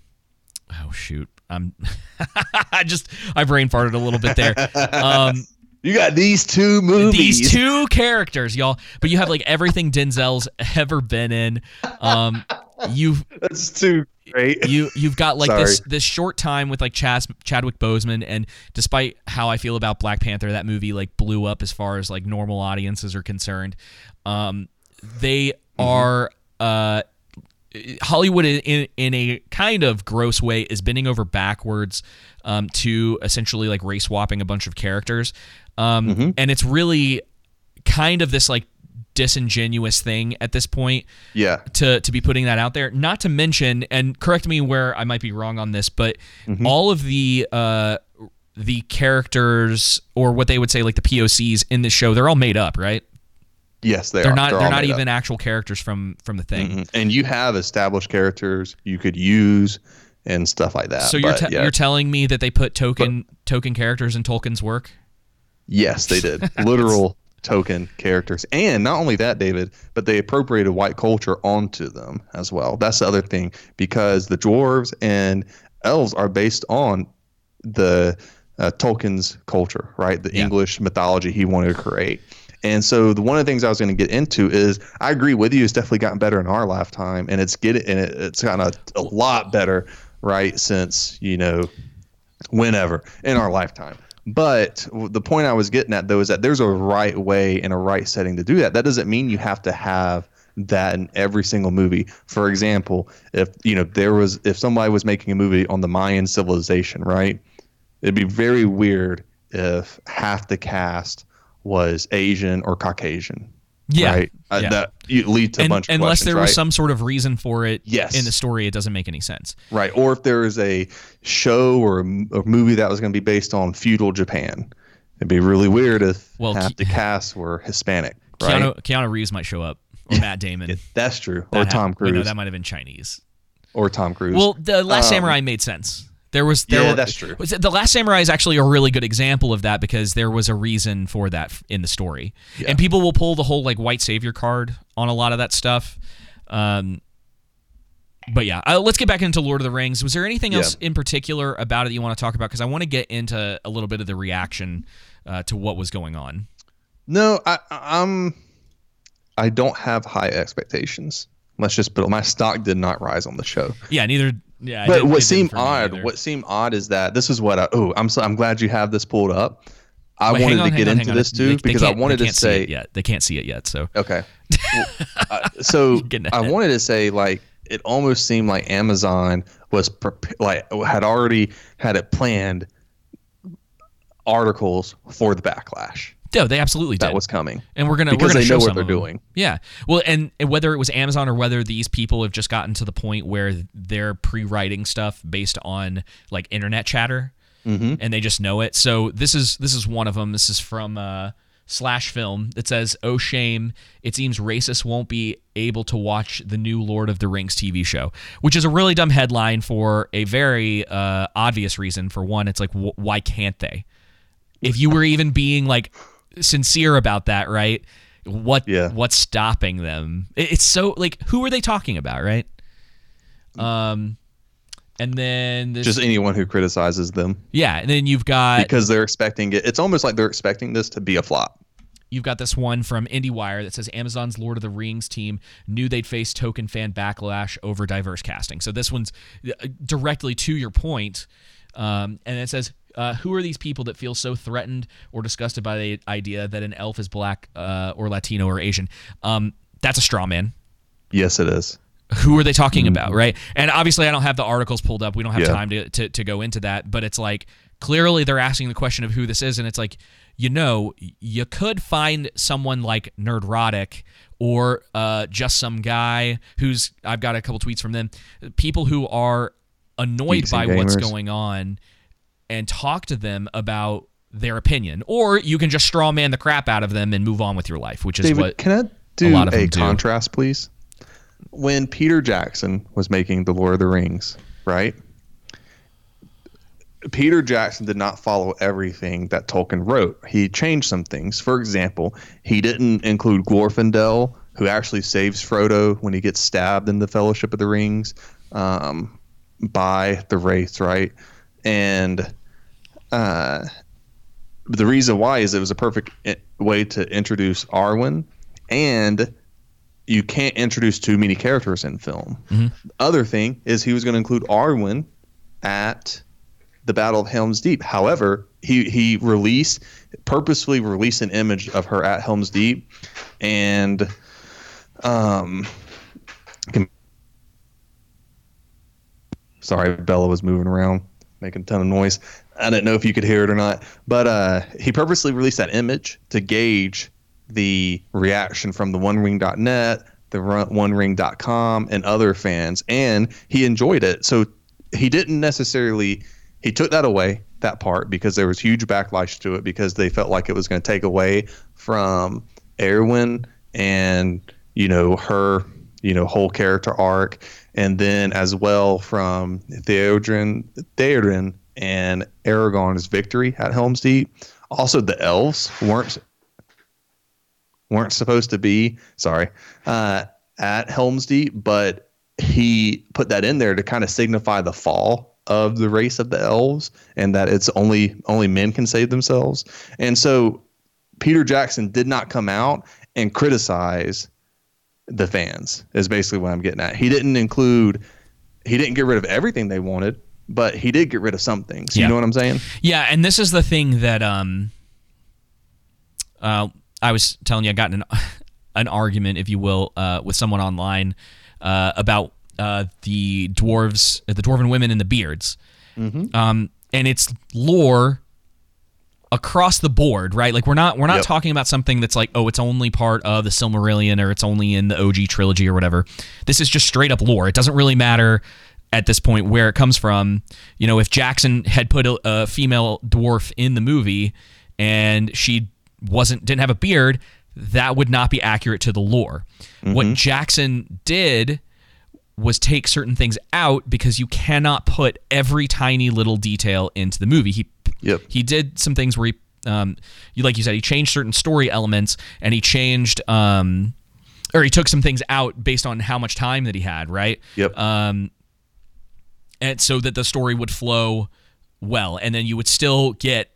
oh shoot, I'm I just I brain farted a little bit there. Um, you got these two movies. these two characters, y'all. But you have like everything Denzel's ever been in. Um, you've That's too great. you you've got like this Sorry. this short time with like Chas, Chadwick Boseman, and despite how I feel about Black Panther, that movie like blew up as far as like normal audiences are concerned. Um, they Mm-hmm. are uh. Hollywood in, in in a kind of gross way is bending over backwards um, to essentially like race swapping a bunch of characters, um, Mm-hmm. and it's really kind of this like disingenuous thing at this point Yeah. to to be putting that out there. Not to mention, and correct me where I might be wrong on this, but Mm-hmm. all of the uh, the characters or what they would say like the POCs in this show, they're all made up, right? Yes, they They're are. not. They're, all not even up. actual characters from from the thing. Mhm. And you have established characters you could use and stuff like that. So you're But, te- yeah. you're telling me that they put token token characters in Tolkien's work? Yes, they did. Literal token characters. And not only that, David, but they appropriated white culture onto them as well. That's the other thing because the dwarves and elves are based on the uh, Tolkien's culture, right? The Yeah. English mythology he wanted to create. And so the one of the things I was going to get into is I agree with you. It's definitely gotten better in our lifetime, and it's get and it, it's gotten a, a lot better, right? Since you know whenever in our lifetime. But the point I was getting at though is that there's a right way and a right setting to do that. That doesn't mean you have to have that in every single movie. For example, if you know there was if somebody was making a movie on the Mayan civilization, right? It'd be very weird if half the cast was Asian or Caucasian. Yeah, Right? Uh, that you lead to a bunch of unless questions, there right? was some sort of reason for it Yes. in the story, it doesn't make any sense. Right. Or if there is a show or a movie that was going to be based on feudal Japan, it'd be really weird if Well, half Ke- the cast were Hispanic. Right. Keanu, Keanu Reeves might show up, or Matt Damon. That's true. That or hap- Tom wait, Cruise. no, that might have been Chinese. or Tom Cruise. Well, the Last Um, Samurai made sense. There was there Yeah, were- that's true. The Last Samurai is actually a really good example of that because there was a reason for that in the story, Yeah. and people will pull the whole like white savior card on a lot of that stuff. Um, but yeah, uh, let's get back into Lord of the Rings. Was there anything Yeah. else in particular about it you want to talk about? Because I want to get into a little bit of the reaction uh, to what was going on. no, I, I- I'm. I don't have high expectations. Let's just put. My stock did not rise on the show. Yeah, neither. Yeah, but what seemed odd, what seemed odd is that this is what I. Oh, I'm so I'm glad you have this pulled up. I Wait, wanted on, to get on, into this too they because I they wanted to can't see say it yet. They can't see it yet, so Okay. Well, uh, so I wanted to say like it almost seemed like Amazon was prep- like had already had it planned articles for the backlash no, they absolutely did. that was coming. and we're gonna because we're gonna they show know what they're doing. Yeah, well, and, and whether it was Amazon or whether these people have just gotten to the point where they're pre-writing stuff based on like internet chatter, Mm-hmm. and they just know it. So this is this is one of them. This is from uh, Slash Film. It says, "Oh shame! It seems racists won't be able to watch the new Lord of the Rings TV show," which is a really dumb headline for a very uh, obvious reason. For one, it's like, wh- why can't they? If you were even being like sincere about that, right? What Yeah. what's stopping them? It's so like who are they talking about, right? Um and then this Just anyone who criticizes them yeah, and then you've got because they're expecting it. It's almost like they're expecting this to be a flop. you've got this one from IndieWire that says Amazon's Lord of the Rings team knew they'd face token fan backlash over diverse casting. So this one's uh, directly to your point, um, and it says. Uh, who are these people that feel so threatened or disgusted by the idea that an elf is black uh, or Latino or Asian? Um, that's a straw man. Yes, it is. Who are they talking about, right? And obviously, I don't have the articles pulled up. We don't have Yeah. time to, to to go into that. But it's like clearly they're asking the question of who this is, and it's like you know you could find someone like Nerdrotic or uh, just some guy who's I've got a couple tweets from them, people who are annoyed Geeks by what's going on, and talk to them about their opinion, or you can just straw man the crap out of them and move on with your life, which is David, what can I do lot of a them do. contrast, please? When Peter Jackson was making The Lord of the Rings, right? Peter Jackson did not follow everything that Tolkien wrote. He changed some things. For example, he didn't include Glorfindel, who actually saves Frodo when he gets stabbed in the Fellowship of the Rings um, by the Wraiths, right? And uh, the reason why is it was a perfect way to introduce Arwen, and you can't introduce too many characters in film. Other thing is he was going to include Arwen at the Battle of Helm's Deep. However, he he released purposefully released an image of her at Helm's Deep, and um. Sorry, Bella was moving around, making a ton of noise. I didn't know if you could hear it or not, but uh, he purposely released that image to gauge the reaction from the OneRing.net, the OneRing.com, and other fans, and he enjoyed it. So he didn't necessarily he took that away that part because there was huge backlash to it because they felt like it was going to take away from Arwen and you know her you know whole character arc and then as well from Theoden Theoden and Aragorn's victory at Helm's Deep also the elves weren't weren't supposed to be sorry uh, at Helm's Deep, but he put that in there to kind of signify the fall of the race of the elves and that it's only only men can save themselves. And so Peter Jackson did not come out and criticize the fans. Is basically what I'm getting at. He didn't include he didn't get rid of everything they wanted, but he did get rid of some things. Yeah. You know what I'm saying? Yeah, and this is the thing that um, uh, I was telling you. I got in an an argument, if you will, uh, with someone online uh, about uh, the dwarves, the dwarven women and the beards, um, and it's lore across the board, right? Like we're not we're not Yep. talking about something that's like, oh, it's only part of the Silmarillion or it's only in the OG trilogy or whatever. This is just straight up lore. It doesn't really matter at this point where it comes from. You know, if Jackson had put a, a female dwarf in the movie and she wasn't didn't have a beard, that would not be accurate to the lore. What Jackson did was take certain things out because you cannot put every tiny little detail into the movie. He Yep. he did some things where he um you like you said he changed certain story elements and he changed um or he took some things out based on how much time that he had, right? Yep. Um and so that the story would flow well and then you would still get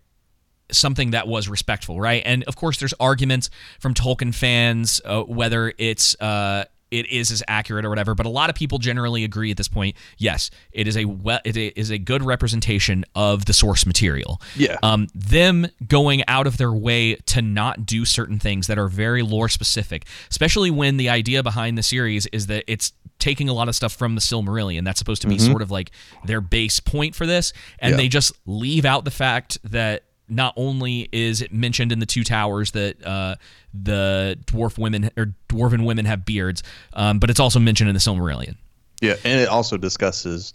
something that was respectful, right? And of course, there's arguments from Tolkien fans uh, whether it's uh, it is as accurate or whatever. But a lot of people generally agree at this point. Yes, it is a we- it is a good representation of the source material. Yeah. Um, them going out of their way to not do certain things that are very lore specific, especially when the idea behind the series is that it's taking a lot of stuff from the Silmarillion. That's supposed to be sort of like their base point for this, and Yeah. they just leave out the fact that not only is it mentioned in the two towers that uh, the dwarf women or dwarven women have beards, um, but it's also mentioned in the Silmarillion. Yeah, and it also discusses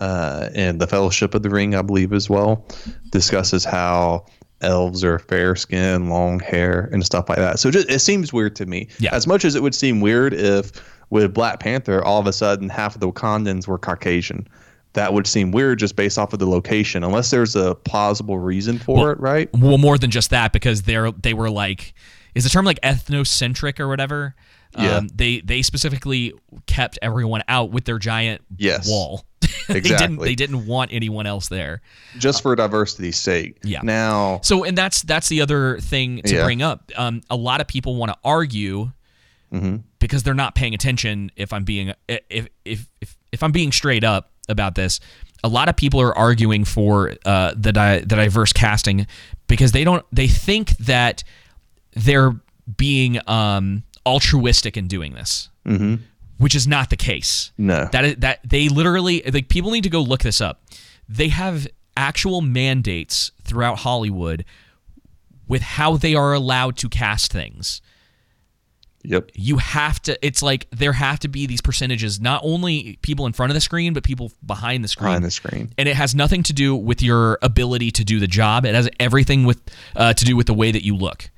uh, in the Fellowship of the Ring, I believe, as well, discusses how elves are fair skin, long hair, and stuff like that. So just, it seems weird to me. Yeah. As much as it would seem weird if with Black Panther, all of a sudden half of the Wakandans were Caucasian. That would seem weird just based off of the location, unless there's a plausible reason for it, right? Well, more than just that, because they're they were like is the term like ethnocentric or whatever. Yeah. Um, they they specifically kept everyone out with their giant Yes. wall. they didn't they didn't want anyone else there. just for diversity's sake. Yeah. Now, So and that's that's the other thing to Yeah. bring up. Um, a lot of people want to argue Mm-hmm. Because they're not paying attention. If I'm being if if if if I'm being straight up about this, a lot of people are arguing for uh, the di- the diverse casting because they don't they think that they're being um, altruistic in doing this, mm-hmm. which is not the case. No. that is, that they literally like people need to go look this up. They have actual mandates throughout Hollywood with how they are allowed to cast things yep. you have to it's like there have to be these percentages not only people in front of the screen but people behind the screen Behind the screen. and it has nothing to do with your ability to do the job it has everything with uh, to do with the way that you look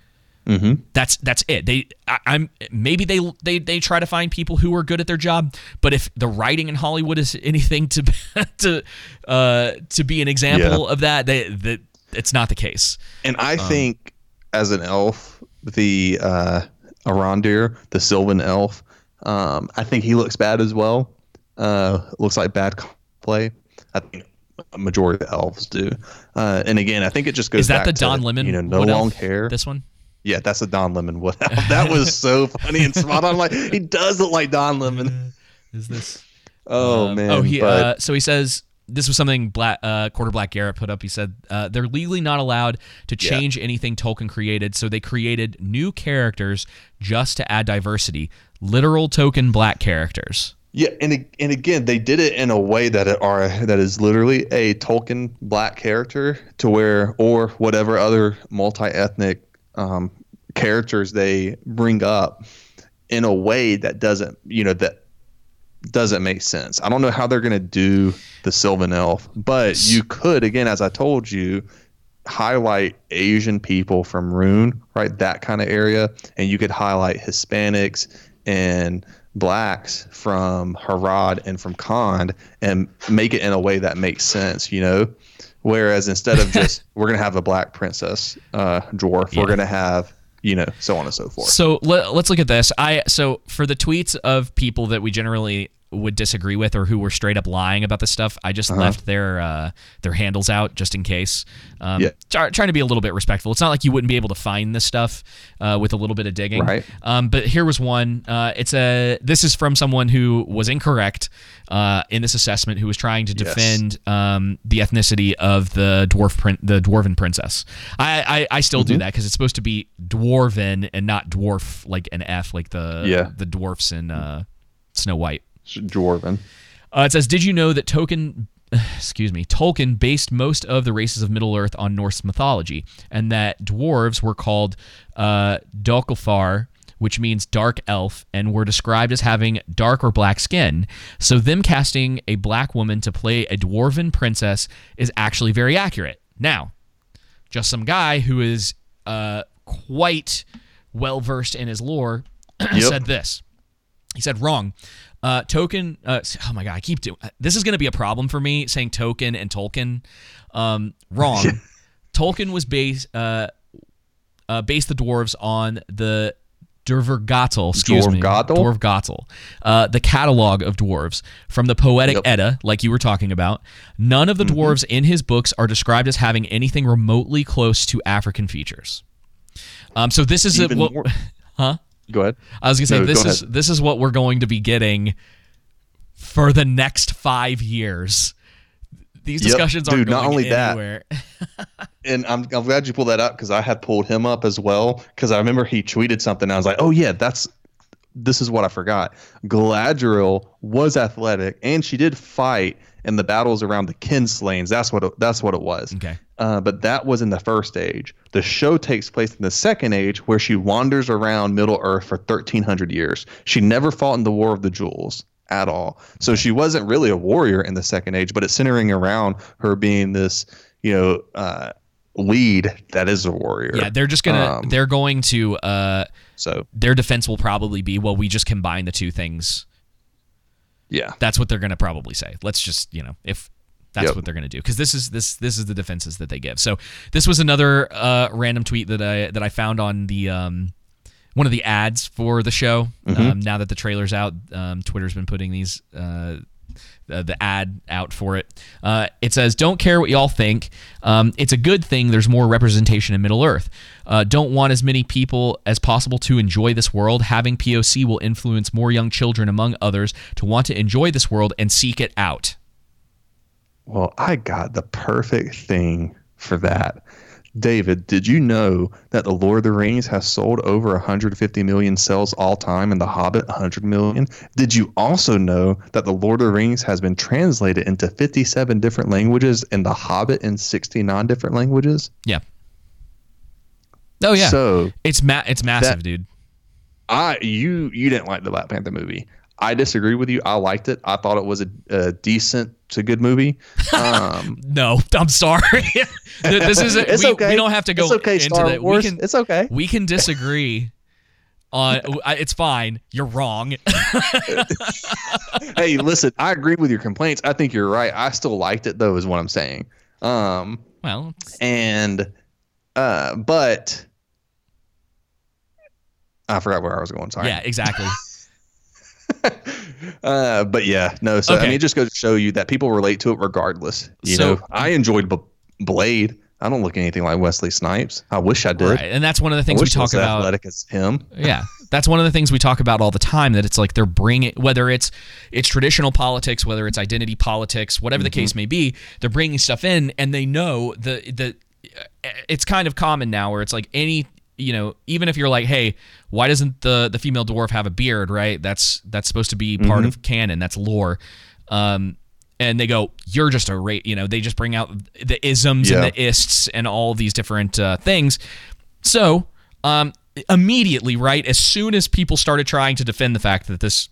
mm-hmm. that's that's it they I, i'm maybe they they they try to find people who are good at their job but if the writing in hollywood is anything to to uh to be an example Yeah. of that they that it's not the case And I Um, think as an elf, the uh, Arondir, the Sylvan elf, um, I think he looks bad as well. Uh, looks like bad play. I think a majority of elves do. Uh, and again, I think it just goes. is that the to, don lemon You know, no wood elf, long hair. this one yeah, that's a Don Lemon wood elf. That was so funny and spot on. Like he does look like Don Lemon. is this Oh Um, man. Oh, he. but, Uh, so he says this was something Black uh, Quarter Black Garrett put up. He said uh, they're legally not allowed to Yeah. change anything Tolkien created, so they created new characters just to add diversity. Literal token black characters. Yeah, and and again, they did it in a way that it are that is literally a Tolkien black character to where or whatever other multi-ethnic um, characters they bring up in a way that doesn't you know that doesn't make sense. I don't know how they're gonna do the Sylvan Elf, but you could again, as I told you, highlight Asian people from Rhûn, right? That kind of area, and you could highlight Hispanics and blacks from Harad and from Khand and make it in a way that makes sense, you know? Whereas instead of just we're gonna have a black princess uh, dwarf, Yeah. we're gonna have you know so on and so forth. So let, let's look at this. I so for the tweets of people that we generally would disagree with or who were straight up lying about this stuff, I just left their uh, their handles out just in case. Um, Yeah. try- trying to be a little bit respectful. It's not like you wouldn't be able to find this stuff uh, with a little bit of digging. Right. Um, but here was one. Uh, it's a. This is from someone who was incorrect uh, in this assessment, who was trying to Yes. defend um, the ethnicity of the dwarf prin- the dwarven princess. I I, I still Mm-hmm. do that because it's supposed to be dwarven and not dwarf like an F like the Yeah. the dwarfs in uh, Snow White. Dwarven. Uh, it says, "Did you know that Tolkien, excuse me, Tolkien based most of the races of Middle Earth on Norse mythology, and that dwarves were called uh, which means dark elf, and were described as having dark or black skin. So them casting a black woman to play a dwarven princess is actually very accurate. Now, just some guy who is uh, quite well versed in his lore said this. He said wrong. Uh, token. Uh, oh my god, I keep doing. This is going to be a problem for me saying token and Tolkien. Um, wrong. Tolkien was based uh, uh, based the dwarves on the Dwarfgatl, excuse me, Dwarfgatl? Uh, the catalog of dwarves from the Poetic Yep. Mm-hmm. Edda, like you were talking about. None of the dwarves in his books are described as having anything remotely close to African features. Um, so this is a, Even what, more- huh? Go ahead. I was gonna say No, this go is ahead. this is what we're going to be getting for the next five years. These Yep. discussions Dude, not only that, and I'm, I'm glad you pulled that up because I had pulled him up as well because I remember he tweeted something. I was like, oh yeah, that's this is what I forgot. Galadriel was athletic and she did fight in the battles around the Kinslayings. That's what it, that's what it was. Okay. Uh, but that was in the first age. The show takes place in the second age, where she wanders around Middle Earth for 1,300 years. She never fought in the War of the Jewels at all. So she wasn't really a warrior in the second age, but it's centering around her being this, you know, uh, lead that is a warrior. Yeah, they're just gonna Um, they're going to uh So their defense will probably be well we just combine the two things. yeah, That's what they're gonna probably say. Let's just you know if that's Yep. what they're gonna do because this is this this is the defenses that they give. So this was another uh random tweet that I that I found on the um one of the ads for the show. Mm-hmm. Um, now that the trailer's out, um, Twitter's been putting these uh, the, the ad out for it. Uh, it says, "Don't care what y'all think. Um, it's a good thing. There's more representation in Middle Earth. Uh, don't want as many people as possible to enjoy this world. Having POC will influence more young children, among others, to want to enjoy this world and seek it out." Well, I got the perfect thing for that. David, did you know that The Lord of the Rings has sold over 150 million sales all time and The Hobbit 100 million? Did you also know that The Lord of the Rings has been translated into 57 different languages and The Hobbit in 69 different languages? Yeah. Oh yeah. So it's ma- it's massive, that- dude. I you you didn't like the Black Panther movie. I disagree with you. I liked it. I thought it was a, a decent to good movie. Um, No, I'm sorry. this is It's we, okay. we don't have to go It's okay, into Star that. Wars. We can, It's okay. We can disagree. On it's fine. You're wrong. hey, listen, I agree with your complaints. I think you're right. I still liked it though, is what I'm saying. Um, well, and uh, but I forgot where I was going. Sorry. yeah, exactly. Uh, but yeah, no. So I mean, it just goes to show you that people relate to it regardless. You So- know, I enjoyed B- Blade. I don't look anything like Wesley Snipes. I wish I did. Right, and that's one of the things we talk about. athletic as him. Yeah, that's one of the things we talk about all the time. That it's like they're bringing whether it's it's traditional politics, whether it's identity politics, whatever the case may be, they're bringing stuff in, and they know the the it's kind of common now where it's like any you know even if you're like hey why doesn't the the female dwarf have a beard right? That's that's supposed to be part of canon. That's lore. Um and they go you're just a rate you know they just bring out the isms Yeah. and the ists and all these different uh, things. So um immediately right as soon as people started trying to defend the fact that this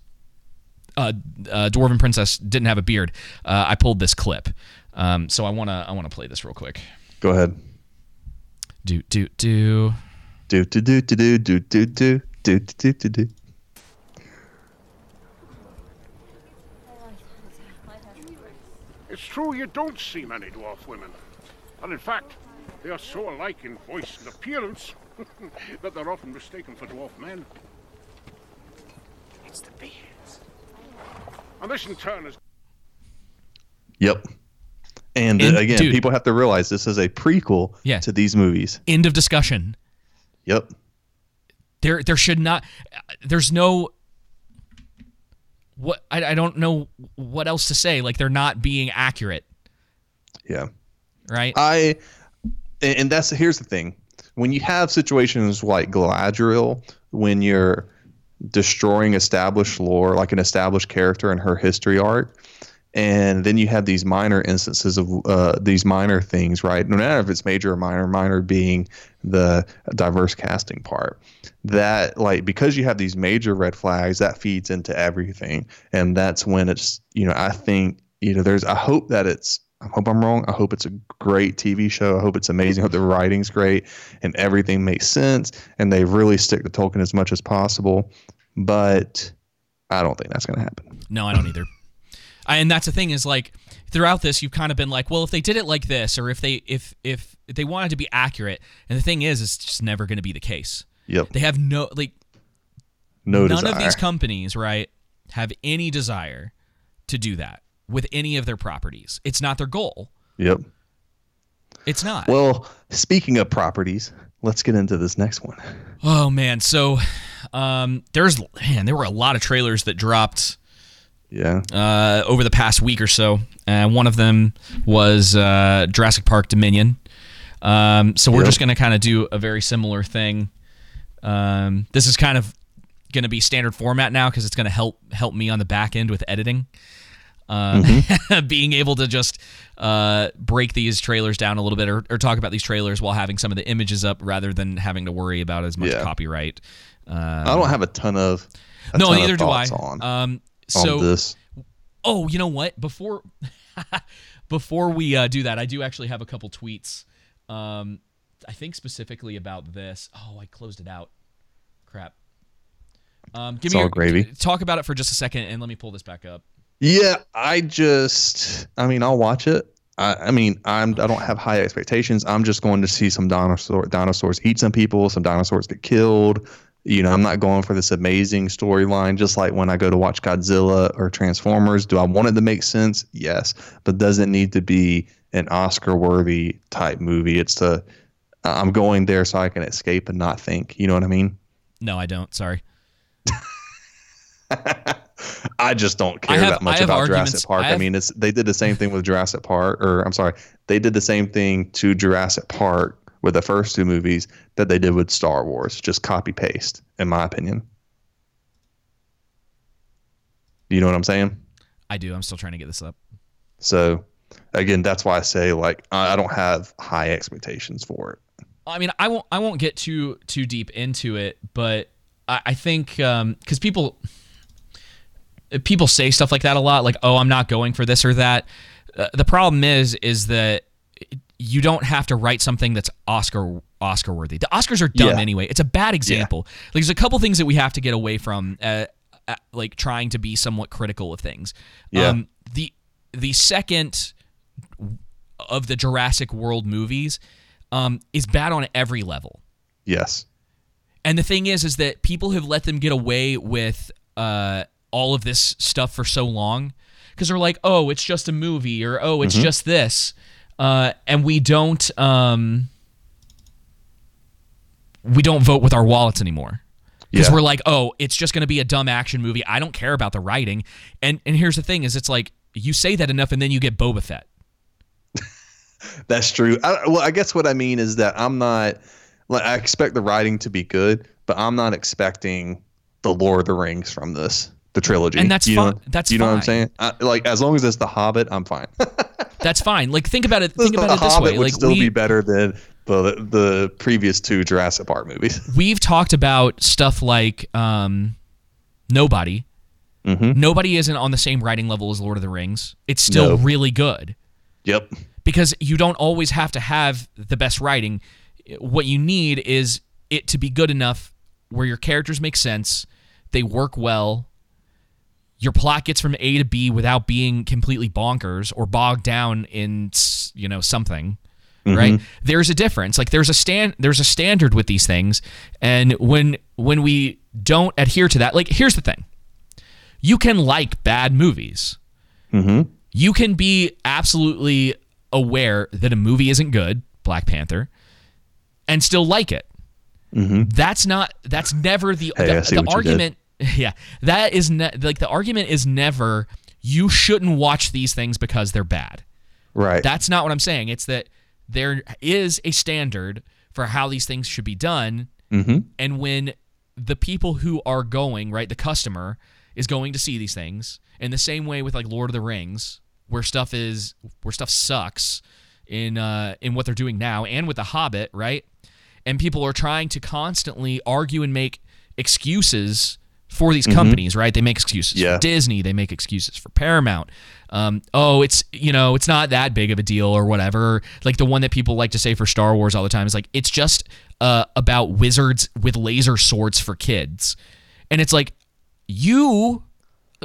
uh, uh, dwarven princess didn't have a beard uh, i pulled this clip. Um, so i want to i want to play this real quick. Go ahead. do do do Do do do do do do do do do do do do. It's true you don't see many dwarf women. And in fact, they are so alike in voice and appearance that they're often mistaken for dwarf men. It's the beards. And this in turn is Yep. And uh, And, again, dude- people have to realize this is a prequel Yeah. to these movies. end of discussion Yep. there there should not there's no what I, I don't know what else to say like they're not being accurate Yeah. right I and that's here's the thing. When you have situations like Galadriel, when you're destroying established lore, like an established character and her history arc, and then you have these minor instances of uh, these minor things, right? No matter if it's major or minor, minor being the diverse casting part. That like because you have these major red flags, that feeds into everything, and that's when it's you know I think you know there's I hope that it's I hope I'm wrong. I hope it's a great TV show. I hope it's amazing. I hope the writing's great and everything makes sense and they really stick to Tolkien as much as possible. But I don't think that's going to happen. no i don't either and that's the thing is like throughout this you've kind of been like well if they did it like this or if they if if they wanted to be accurate and the thing is it's just never going to be the case Yep. they have no like No none desire. of these companies right have any desire to do that with any of their properties it's not their goal yep. it's not Well, speaking of properties, let's get into this next one. Oh man, so um, there's man, there were a lot of trailers that dropped Yeah. uh, over the past week or so. Uh, one of them was uh, Jurassic Park Dominion. Um, so we're Yep. just going to kind of do a very similar thing. Um, this is kind of going to be standard format now because it's going to help help me on the back end with editing. Uh, Mm-hmm. being able to just uh, break these trailers down a little bit or, or talk about these trailers while having some of the images up rather than having to worry about as much Yeah. copyright. Um, I don't have a ton of a no, ton of neither do I. Um, so on this. Oh, you know what? Before before we uh, do that, I do actually have a couple tweets. Um, I think specifically about this. Oh, I closed it out. Crap. Um, give It's me all your, gravy. Talk about it for just a second, and let me pull this back up. Yeah, I just, I mean, I'll watch it. I, I mean, I'm, I don't have high expectations. I'm just going to see some dinosaur dinosaurs eat some people, some dinosaurs get killed, You know, I'm not going for this amazing storyline. Just like when I go to watch Godzilla or Transformers, do I want it to make sense? Yes, but does it need to be an Oscar-worthy type movie? It's to I'm going there so I can escape and not think. You know what I mean? No, I don't. Sorry. I just don't care have- that much about arguments- Jurassic Park. I I, mean, it's they did the same thing with Jurassic Park, or I'm sorry, they did the same thing to Jurassic Park with the first two movies that they did with Star Wars, just copy paste, in my opinion. You know what I'm saying? I do. I'm still trying to get this up. So, again, that's why I say like I don't have high expectations for it. I mean, I won't. I won't get too too deep into it, but I, I think because people people say stuff like that a lot, like, "Oh, I'm not going for this or that." Uh, the problem is, is that you don't have to write something that's Oscar Oscar worthy. The Oscars are dumb Yeah. anyway. It's a bad example. Like, there's a couple things that we have to get away from, uh, uh, like trying to be somewhat critical of things. Yeah. Um, the the second of the Jurassic World movies um, is bad on every level. Yes. And the thing is, is that people have let them get away with uh, all of this stuff for so long because they're like, oh, it's just a movie, or oh, it's Mhm. just this, uh, and we don't um, we don't vote with our wallets anymore because Yeah. we're like, oh, it's just going to be a dumb action movie. I don't care about the writing. And and here's the thing: is it's like you say that enough, and then you get Boba Fett. That's true. I, well, I guess what I mean is that I'm not like I expect the writing to be good, but I'm not expecting the Lord of the Rings from this, the trilogy. And that's you fi- know, that's you know what I'm saying. I, like as long as it's the Hobbit, I'm fine. That's fine. Like think about it. Think the about it this Hobbit way. would Like still we, be better than the the previous two Jurassic Park movies. we've talked about stuff like um, Nobody. Mm-hmm. Nobody isn't on the same writing level as Lord of the Rings. It's still No. really good Yep. because you don't always have to have the best writing. What you need is it to be good enough where your characters make sense, they work well, your plot gets from A to B without being completely bonkers or bogged down in you know something. Right? There's a difference. Like there's a stand there's a standard with these things and when when we don't adhere to that, like here's the thing. You can like bad movies Mm-hmm. you can be absolutely aware that a movie isn't good, Black Panther, and still like it. That's not. That's never the Mm-hmm. Hey, the, the argument. Yeah, that is ne- like the argument is never you shouldn't watch these things because they're bad. Right. That's not what I'm saying. It's that there is a standard for how these things should be done, mm-hmm. and when the people who are going, right, the customer is going to see these things in the same way with like Lord of the Rings, where stuff is where stuff sucks in uh in what they're doing now and with the Hobbit, right? And people are trying to constantly argue and make excuses for these companies, right? They make excuses Yeah. for Disney, they make excuses for Paramount. Um, oh, it's you know, it's not that big of a deal or whatever. Like the one that people like to say for Star Wars all the time is like it's just uh, about wizards with laser swords for kids, and it's like you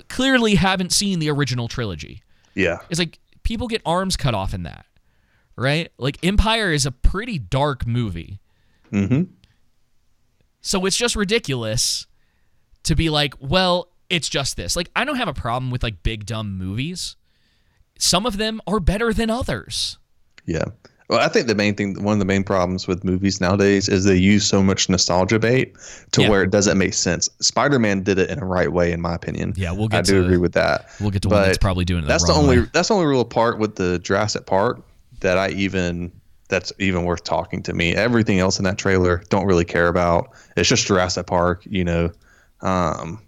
clearly haven't seen the original trilogy. Yeah. It's like people get arms cut off in that, right? Like Empire is a pretty dark movie. Mm-hmm. So it's just ridiculous to be like, well, it's just this. Like, I don't have a problem with like big dumb movies. Some of them are better than others. Yeah. Well, I think the main thing, one of the main problems with movies nowadays is they use so much nostalgia bait to Yeah. where it doesn't make sense. Spider Man did it in a right way, in my opinion. Yeah, we'll get. I get do to- agree with that. We'll get to one that's probably doing it That's the wrong only. way. That's the only real part with the Jurassic Park that I even that's even worth talking to me. Everything else in that trailer don't really care about. It's just Jurassic Park, you know. Um,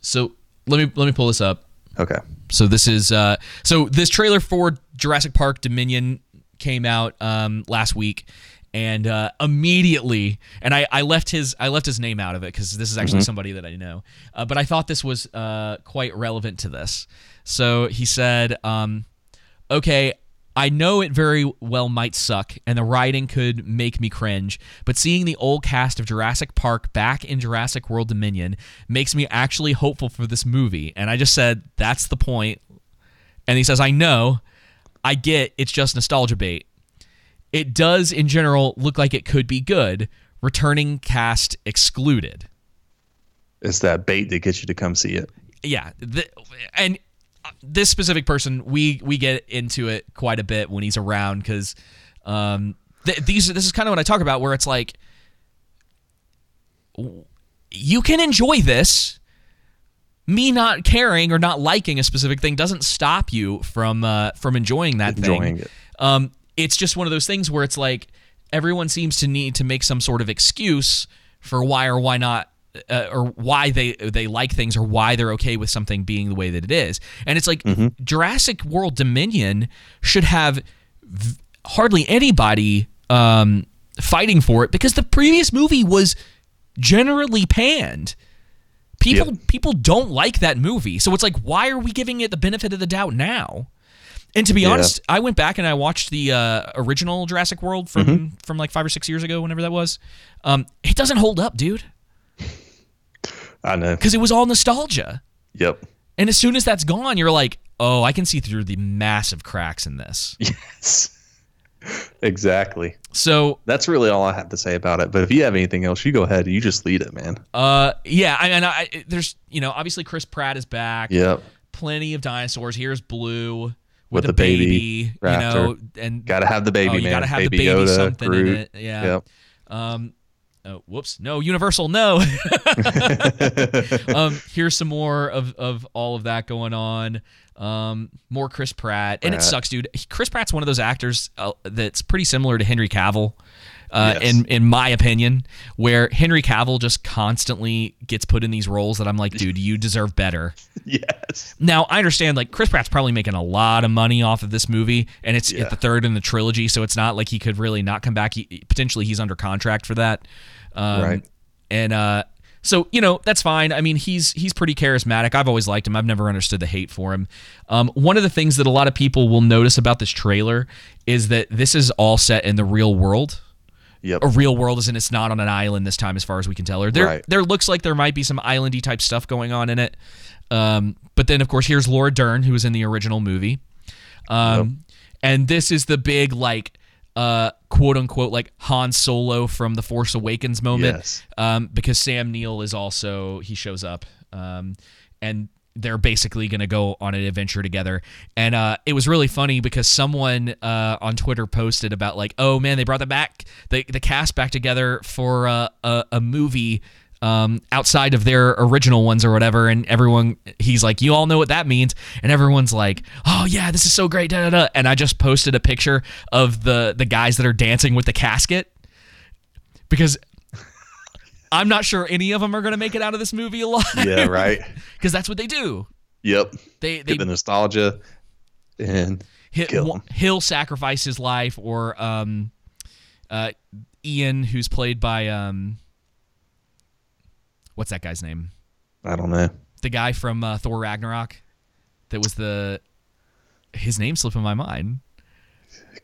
So let me let me pull this up. okay. So this is uh so this trailer for Jurassic Park Dominion came out um last week and uh immediately and I I left his I left his name out of it cuz this is actually somebody that I know. Uh, but I thought this was uh quite relevant to this. So he said um okay, I know it very well might suck and the writing could make me cringe, but seeing the old cast of Jurassic Park back in Jurassic World Dominion makes me actually hopeful for this movie. And I just said, that's the point. And he says, I know, I get it's just nostalgia bait. It does, in general, look like it could be good, returning cast excluded. It's that bait that gets you to come see it. yeah, th- and this specific person, we we get into it quite a bit when he's around because um, th- these this is kind of what I talk about, where it's like you can enjoy this. Me not caring or not liking a specific thing doesn't stop you from uh, from enjoying that Enjoying thing. it. Um, it's just one of those things where it's like everyone seems to need to make some sort of excuse for why or why not uh, or why they they like things or why they're okay with something being the way that it is. And it's like Jurassic World Dominion should have v- hardly anybody um, fighting for it because the previous movie was generally panned. People Yep. people don't like that movie. So it's like why are we giving it the benefit of the doubt now? And to be Yeah. honest, I went back and I watched the uh, original Jurassic World from Mm-hmm. from like five or six years ago, whenever that was. Um, it doesn't hold up, dude, I know. because it was all nostalgia. Yep. And as soon as that's gone, you're like, oh, I can see through the massive cracks in this. Yes. exactly. So, That's really all I have to say about it. But if you have anything else, you go ahead. You just lead it, man. uh, yeah, I mean, I, there's, you know, obviously Chris Pratt is back. Yep. Plenty of dinosaurs. Here's Blue with, With the baby you know, and Got to have the baby, oh, you man. gotta have baby the baby Yoda, something Groot. in it. Yeah. Yep. Um, oh, whoops. No, Universal. No. um, here's some more of, of all of that going on. Um, more Chris Pratt, and it sucks, dude. Chris Pratt's one of those actors uh, that's pretty similar to Henry Cavill. Uh, Yes. in in my opinion, where Henry Cavill just constantly gets put in these roles that I'm like, dude, you deserve better. Yes. Now I understand like Chris Pratt's probably making a lot of money off of this movie, and it's Yeah. the third in the trilogy, so it's not like he could really not come back. He, potentially, he's under contract for that. Um, Right. And uh, so you know that's fine. I mean, he's he's pretty charismatic. I've always liked him. I've never understood the hate for him. Um, one of the things that a lot of people will notice about this trailer is that this is all set in the real world Yep. a real world is in it's not on an island this time as far as we can tell or there Right. there looks like there might be some islandy type stuff going on in it um, but then of course here's Laura Dern who was in the original movie um, and this is the big like uh, quote unquote like Han Solo from the Force Awakens moment Yes. um, because Sam Neill is also he shows up um, and they're basically going to go on an adventure together and uh, it was really funny because someone uh, on twitter posted about like oh man they brought the back the, the cast back together for uh, a, a movie um, outside of their original ones or whatever and everyone he's like you all know what that means and everyone's like oh yeah this is so great da, da, da. and i just posted a picture of the the guys that are dancing with the casket because I'm not sure any of them are going to make it out of this movie alive. Yeah. Right. Because that's what they do. Yep. They they Get the nostalgia and hit, kill 'em. he'll sacrifice his life, or um, uh, Ian, who's played by um, what's that guy's name? I don't know. The guy from uh, Thor Ragnarok. That was the his name slipping my mind.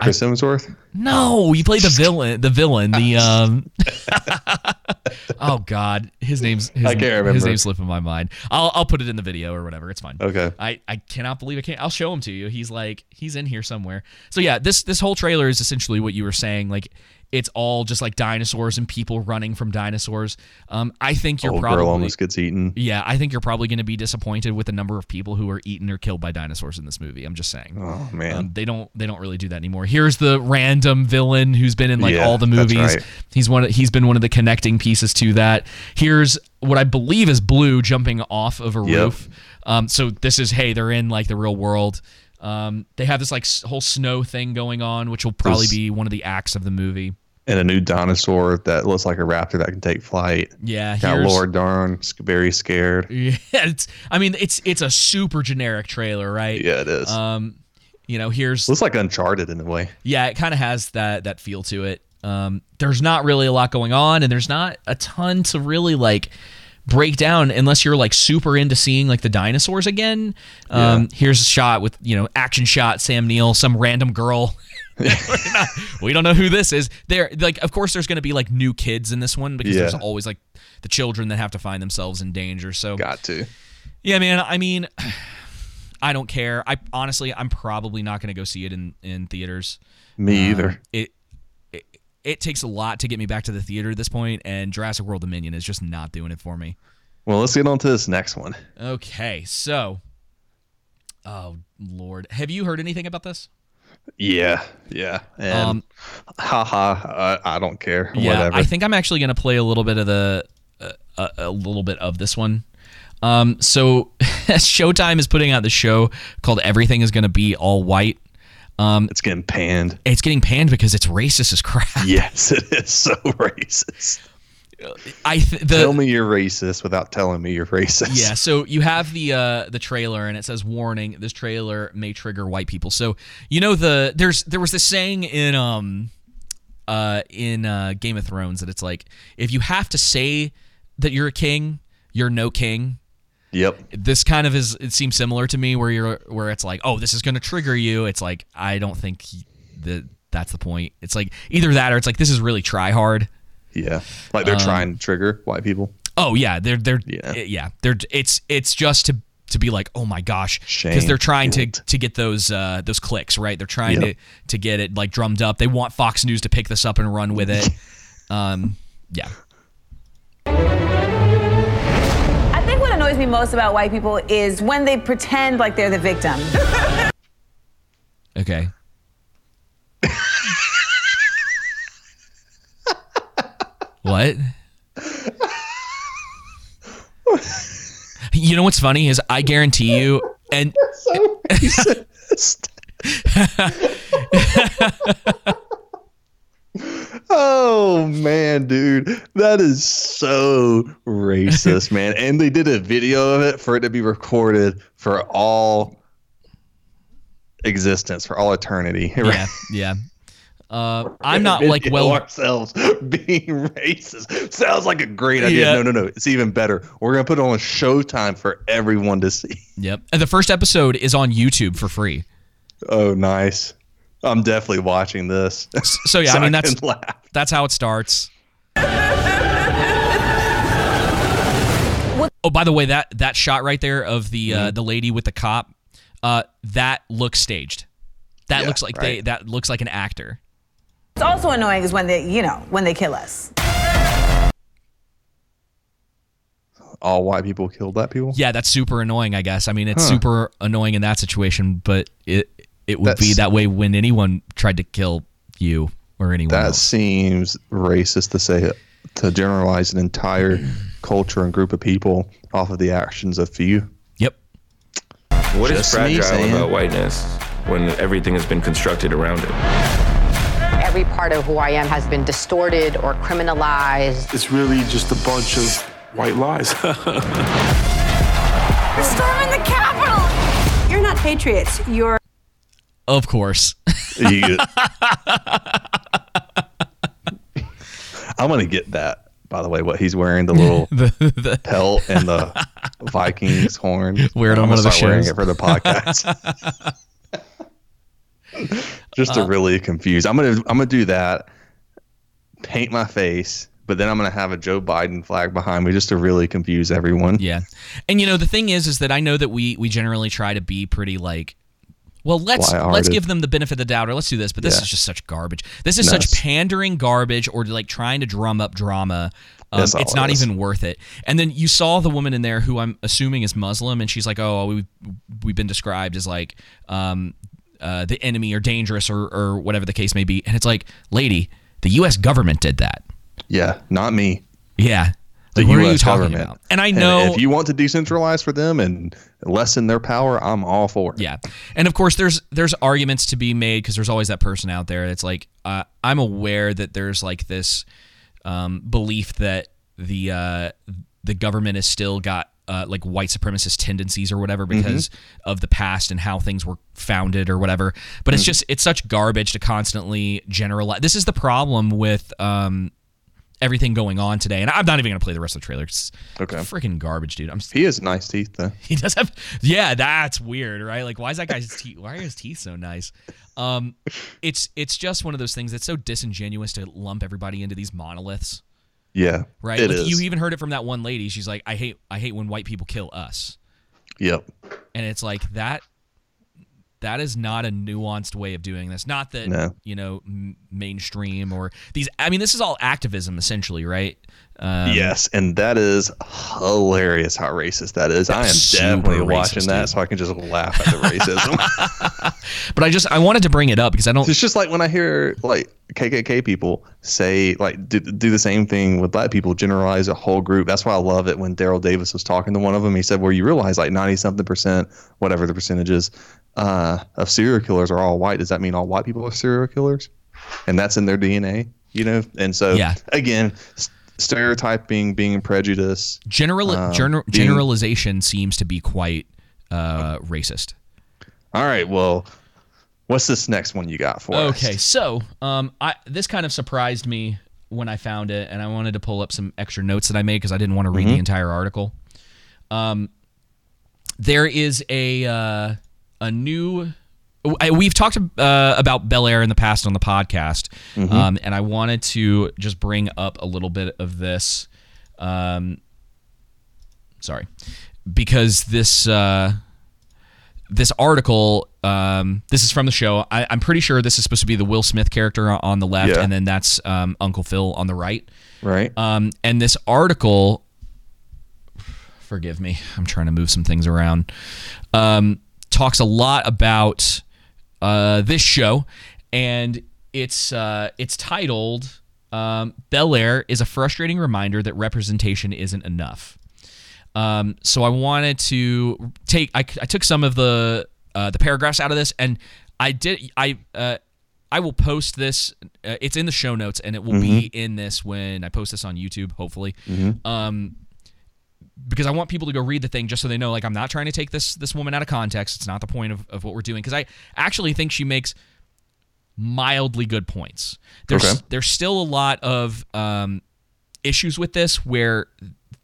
Chris Hemsworth. No, he played the villain. The villain. The um. oh God, his name's. His, I can't remember. His name's slipping my mind. I'll I'll put it in the video or whatever. It's fine. Okay. I, I cannot believe I can't. I'll show him to you. He's like he's in here somewhere. So yeah, this this whole trailer is essentially what you were saying. Like it's all just like dinosaurs and people running from dinosaurs. Um, I think you're Old probably girl almost gets eaten. yeah. I think you're probably going to be disappointed with the number of people who are eaten or killed by dinosaurs in this movie. I'm just saying. Oh man. Um, they don't they don't really do that anymore. Here's the random villain who's been in like Yeah, all the movies. right. He's one of, he's been one of the connecting pieces to that. Here's what I believe is Blue jumping off of a Yep. roof. Um, so this is hey, they're in like the real world. Um, they have this like s- whole snow thing going on, which will probably be one of the acts of the movie. And a new dinosaur that looks like a raptor that can take flight. Yeah, Got here's- Laura Dern s- very scared. Yeah, it's. I mean, it's it's a super generic trailer, right? Yeah, it is. Um, you know, here's looks like Uncharted in a way. yeah, it kind of has that that feel to it. Um, there's not really a lot going on, and there's not a ton to really like break down unless you're like super into seeing like the dinosaurs again. Um, Here's a shot with you know action shot Sam Neill, some random girl. Not- we don't know who this is. There, like, of course, there's going to be like new kids in this one because there's always like the children that have to find themselves in danger. So Got to. yeah, man. I mean, I don't care. I honestly, I'm probably not going to go see it in in theaters. Me Um, either. It, it it takes a lot to get me back to the theater at this point, and Jurassic World Dominion is just not doing it for me. Well, let's get on to this next one. Okay, so, oh lord, have you heard anything about this? Yeah, yeah. And Um, haha, I, I don't care. Yeah, Whatever. I think I'm actually going to play a little bit of the uh, a, a little bit of this one. Um, so Showtime is putting out the show called Everything is going to be all white. Um, it's getting panned. It's getting panned because it's racist as crap. Yes, it is so racist. I th- the, Tell me you're racist without telling me you're racist. Yeah, so you have the uh, the trailer and it says warning: this trailer may trigger white people. So you know the there's there was this saying in um uh in uh, Game of Thrones that it's like if you have to say that you're a king, you're no king. Yep. This kind of is it seems similar to me where you're where it's like oh this is going to trigger you. It's like I don't think that that's the point. It's like either that or it's like this is really try hard. Yeah. Like they're Um, trying to trigger white people. Oh yeah, they're they're Yeah. yeah, they're it's it's just to to be like, oh my gosh, because they're trying to to get those uh those clicks, right? They're trying Yep. to to get it like drummed up. They want Fox News to pick this up and run with it. um, yeah, I think what annoys me most about white people is when they pretend like they're the victim. okay. what? You know what's funny is I guarantee you, and Oh man, dude, that is so racist, man. And they did a video of it for it to be recorded for all existence, for all eternity. yeah, yeah. Uh, I'm not like well. ourselves being racist. Sounds like a great idea. Yeah. No, no, no. It's even better. We're gonna put it on Showtime for everyone to see. Yep. And the first episode is on YouTube for free. Oh, nice. I'm definitely watching this. So yeah, I mean that's laugh. that's how it starts. Oh, by the way, that that shot right there of the Mm-hmm. uh, the lady with the cop, uh, that looks staged. That Yeah, looks like they that looks like an actor. What's also annoying is when they, you know, when they kill us. All white people kill black people. Yeah, that's super annoying. I guess. I mean, it's Huh. super annoying in that situation, but it it would be That's- that way when anyone tried to kill you or anyone That else. seems racist to say it, to generalize an entire culture and group of people off of the actions of few. Yep. What is Just me fragile saying. about whiteness when everything has been constructed around it? Every part of who I am has been distorted or criminalized. It's really just a bunch of white lies. We're storming the Capitol! You're not patriots. You're. Of course. You- I'm gonna get that. By the way, what he's wearing the little the, the, pelt and the Vikings horn. Wear it on I'm one of the gonna start wearing it for the podcast. Just to Uh, really confuse. I'm gonna I'm gonna do that. Paint my face, but then I'm gonna have a Joe Biden flag behind me just to really confuse everyone. Yeah. And you know the thing is is that I know that we we generally try to be pretty like well let's let's give them the benefit of the doubt or let's do this but this Yeah. is just such garbage. This is such pandering garbage or like trying to drum up drama. Um, it's it not even worth it. And then you saw the woman in there who I'm assuming is Muslim and she's like oh we've we've been described as like um uh, the enemy or dangerous or or whatever the case may be and it's like lady the US government did that. Yeah, not me. Yeah. The Like, what are you US talking government. about? And I know if you want to decentralize for them and lessen their power, I'm all for it. Yeah, and of course there's there's arguments to be made because there's always that person out there that's like uh, I'm aware that there's like this um, belief that the uh, the government has still got uh, like white supremacist tendencies or whatever because of the past and how things were founded or whatever. But it's Mhm. just it's such garbage to constantly generalize. This is the problem with um, everything going on today, and I'm not even gonna play the rest of the trailer. It's Okay. freaking garbage, dude. I'm He has nice teeth though. he does have yeah that's weird right like why is that guy's teeth why are his teeth so nice um it's it's just one of those things that's so disingenuous to lump everybody into these monoliths Yeah. right like you even heard it from that one lady she's like i hate i hate when white people kill us Yep. and it's like that that is not a nuanced way of doing this. Not that No. you know m- mainstream or these. I mean, this is all activism essentially, right? Um, yes, and that is hilarious how racist that is. I am definitely racist, watching that dude. so I can just laugh at the racism. But I just I wanted to bring it up because I don't. it's just like when I hear like KKK people say like do, do the same thing with black people, generalize a whole group. That's why I love it when Daryl Davis was talking to one of them. He said, "Well, you realize like ninety something percent, whatever the percentage is, uh, of serial killers are all white. Does that mean all white people are serial killers? And that's in their DNA, you know? And so Yeah. again, stereotyping, being prejudice, General um, gener- being- generalization seems to be quite uh, racist. All right, well, what's this next one you got for us? Okay, so um, I this kind of surprised me when I found it, and I wanted to pull up some extra notes that I made because I didn't want to read the Mhm. entire article. Um, there is a uh, a new. I- We've talked uh, about Bel Air in the past on the podcast, Mhm. um, and I wanted to just bring up a little bit of this. Um, sorry, because this uh, this article, um, this is from the show. I, I'm pretty sure this is supposed to be the Will Smith character on the left, Yeah. and then that's um, Uncle Phil on the right. Right. Um, and this article, forgive me, I'm trying to move some things around. Um, talks a lot about uh, this show, and it's uh, it's titled um, "Bel Air is a frustrating reminder that representation isn't enough." Um, so I wanted to take I, I took some of the uh, the paragraphs out of this, and I did I uh, I will post this. Uh, it's in the show notes, and it will be in this when I post this on YouTube. Hopefully, Mhm. um, because I want people to go read the thing just so they know. Like I'm not trying to take this this woman out of context. It's not the point of, of what we're doing. Because I actually think she makes mildly good points. There's Okay. there's still a lot of um, issues with this where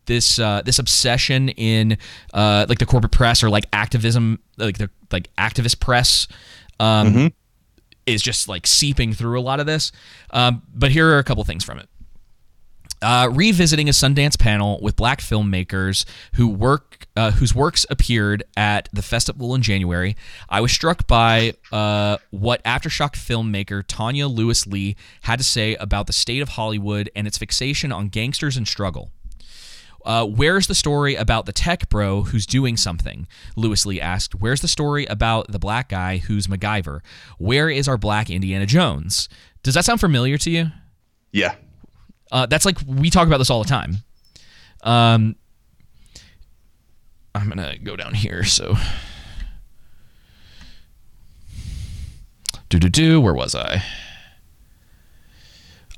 this uh, this obsession in uh, like the corporate press or like activism like the like activist press um, Mhm. is just like seeping through a lot of this. Um, but here are a couple things from it. Uh, revisiting a Sundance panel with black filmmakers who work uh, whose works appeared at the festival in January, I was struck by uh, what aftershock filmmaker Tanya Lewis Lee had to say about the state of Hollywood and its fixation on gangsters and struggle. Uh, where's the story about the tech bro who's doing something? Lewis Lee asked. Where's the story about the black guy who's MacGyver? Where is our black Indiana Jones? Does that sound familiar to you? Yeah. Uh, that's like we talk about this all the time. Um, I'm gonna go down here. So, do do do. Where was I?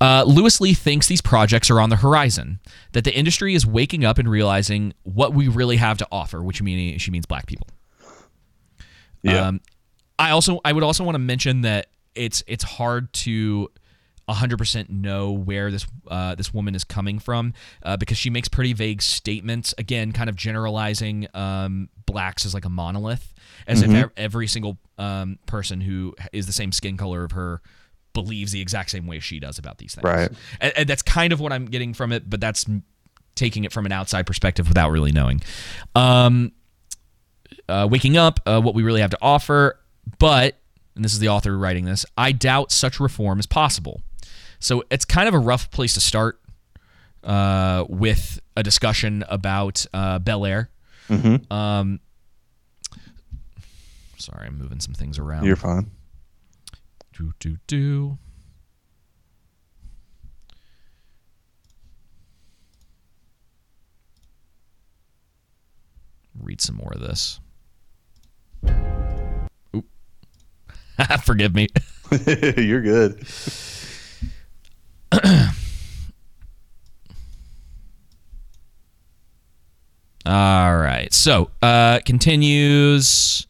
Uh, Lewis Lee thinks these projects are on the horizon, that the industry is waking up and realizing what we really have to offer, which mean she means black people. Yeah. Um, I also I would also want to mention that it's it's hard to 100% know where this uh, this woman is coming from uh, because she makes pretty vague statements. Again, kind of generalizing um, blacks as like a monolith, as if Mhm. ev- every single um, person who is the same skin color of her believes the exact same way she does about these things. Right. And, and that's kind of what I'm getting from it, but that's taking it from an outside perspective without really knowing. Um, uh, waking up, uh, what we really have to offer, but, and this is the author writing this, I doubt such reform is possible. So it's kind of a rough place to start uh, with a discussion about uh, Bel Air. Mhm. Um, sorry, I'm moving some things around. You're fine. Do do do. Read some more of this. Oop. Forgive me. You're good. All right. So, uh, continues.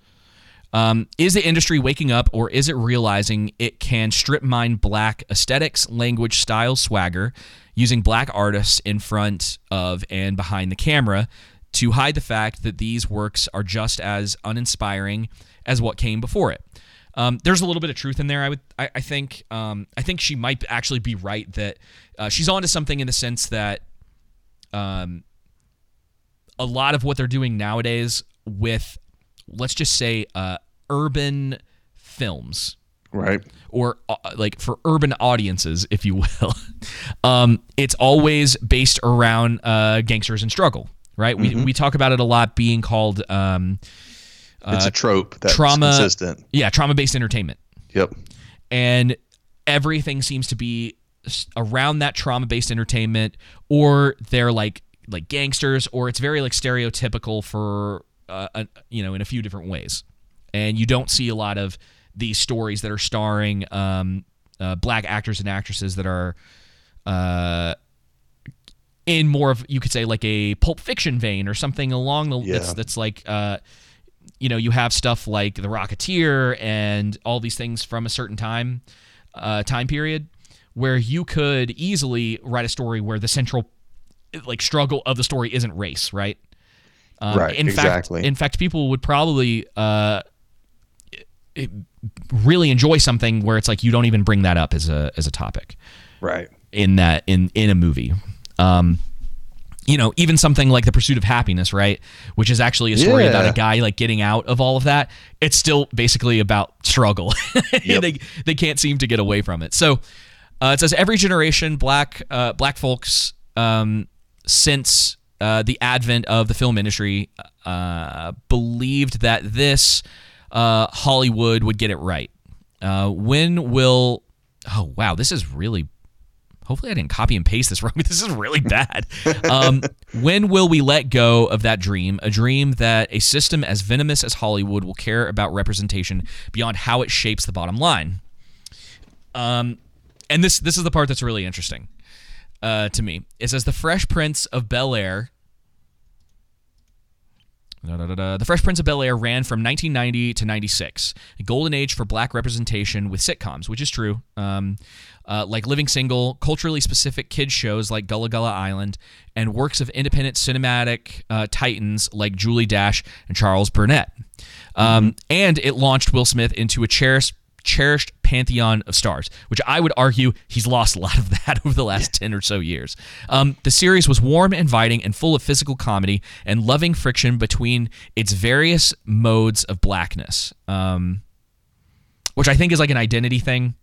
Um, is the industry waking up or is it realizing it can strip mine black aesthetics, language, style, swagger using black artists in front of and behind the camera to hide the fact that these works are just as uninspiring as what came before it? Um, there's a little bit of truth in there. I would, I, I think, um, I think she might actually be right that uh, she's onto something in the sense that um, a lot of what they're doing nowadays with let's just say uh, urban films Right. or uh, like for urban audiences, if you will, um, it's always based around uh, gangsters and struggle, right? We, Mhm. we talk about it a lot being called um, It's uh, a trope that's trauma, consistent. Yeah, trauma based entertainment. Yep. And everything seems to be around that trauma based entertainment, or they're like like gangsters, or it's very like stereotypical for uh, a, you know in a few different ways, and you don't see a lot of these stories that are starring um, uh, black actors and actresses that are uh, in more of you could say like a pulp fiction vein or something along the that's Yeah. that's like uh, you know you have stuff like the Rocketeer and all these things from a certain time uh, time period where you could easily write a story where the central like struggle of the story isn't race, right? Um, Right, In exactly. fact, in fact, people would probably uh, really enjoy something where it's like you don't even bring that up as a as a topic Right. in that in in a movie. Um, you know, even something like The Pursuit of Happiness, right? Which is actually a story about a guy like getting out of all of that. It's still basically about struggle. they they can't seem to get away from it. So uh, it says every generation, black uh, black folks um, since uh, the advent of the film industry uh, believed that this uh, Hollywood would get it right. Uh, when will? Oh wow, this is really Hopefully, I didn't copy and paste this wrong. This is really bad. Um, when will we let go of that dream? A dream that a system as venomous as Hollywood will care about representation beyond how it shapes the bottom line. Um, and this this is the part that's really interesting uh, to me. It says the Fresh Prince of Bel Air. The Fresh Prince of Bel Air ran from 1990 to 96, a golden age for black representation with sitcoms, which is true. Um, uh, like Living Single, culturally specific kids shows like Gullah Gullah Island, and works of independent cinematic uh, titans like Julie Dash and Charles Burnett. Um, And it launched Will Smith into a cherished cherished pantheon of stars, which I would argue he's lost a lot of that over the last 10 or so years. Um, the series was warm, inviting, and full of physical comedy and loving friction between its various modes of blackness, um, which I think is like an identity thing.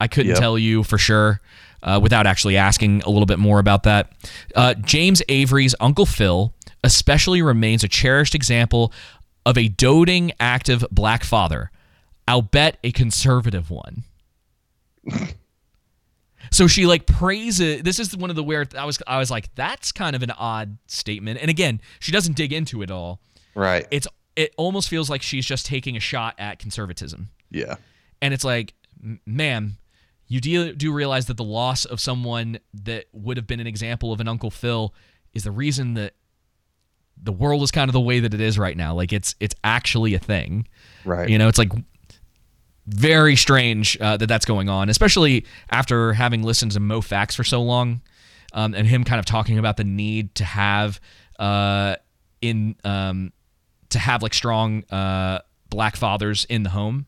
I couldn't Yep. tell you for sure uh, without actually asking a little bit more about that. Uh, James Avery's Uncle Phil especially remains a cherished example of a doting, active black father. I'll bet a conservative one. so she like praises. This is one of the where I was. I was like, that's kind of an odd statement. And again, she doesn't dig into it all. Right. It's it almost feels like she's just taking a shot at conservatism. Yeah. And it's like, ma'am, you do, do realize that the loss of someone that would have been an example of an Uncle Phil is the reason that the world is kind of the way that it is right now. Like it's it's actually a thing. Right. You know, it's like very strange uh, that that's going on, especially after having listened to Mo Factz for so long, um, and him kind of talking about the need to have uh, in um, to have like strong uh, black fathers in the home.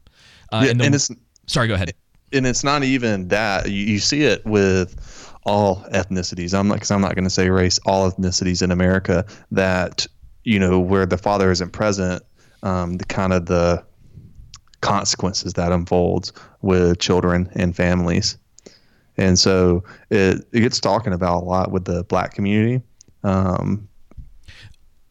Uh, Yeah, the- and it's sorry, go ahead. And it's not even that. You, you see it with all ethnicities. I'm not because i'm not going to say race all ethnicities in america that you know where the father isn't present um, the kind of the consequences that unfolds with children and families. And so it, it gets talking about a lot with the black community um,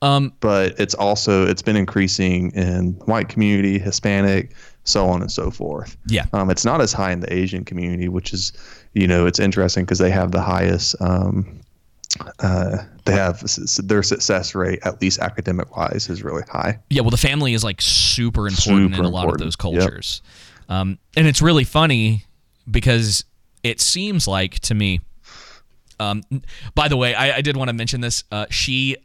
um, but it's also it's been increasing in white community hispanic so on and so forth Yeah. um, it's not as high in the Asian community, which is, you know, it's interesting because they have the highest, um, uh, they have their success rate, at least academic wise, is really high. Yeah, well, the family is like super important in a lot of important. those Yep. cultures. Um, and it's really funny because it seems like to me. Um, by the way, I, I did want to mention this. Uh, she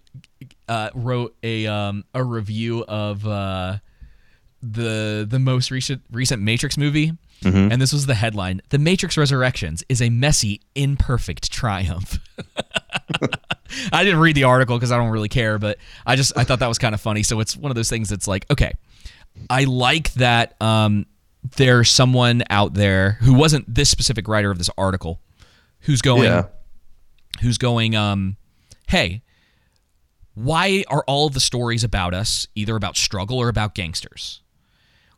uh, wrote a um, a review of uh, the the most recent recent Matrix movie, Mhm. and this was the headline: "The Matrix Resurrections is a messy, imperfect triumph." I didn't read the article because I don't really care, but I just I thought that was kind of funny. So it's one of those things that's like, okay, I like that um, there's someone out there who wasn't this specific writer of this article who's going, Yeah. who's going, um, hey, why are all the stories about us either about struggle or about gangsters?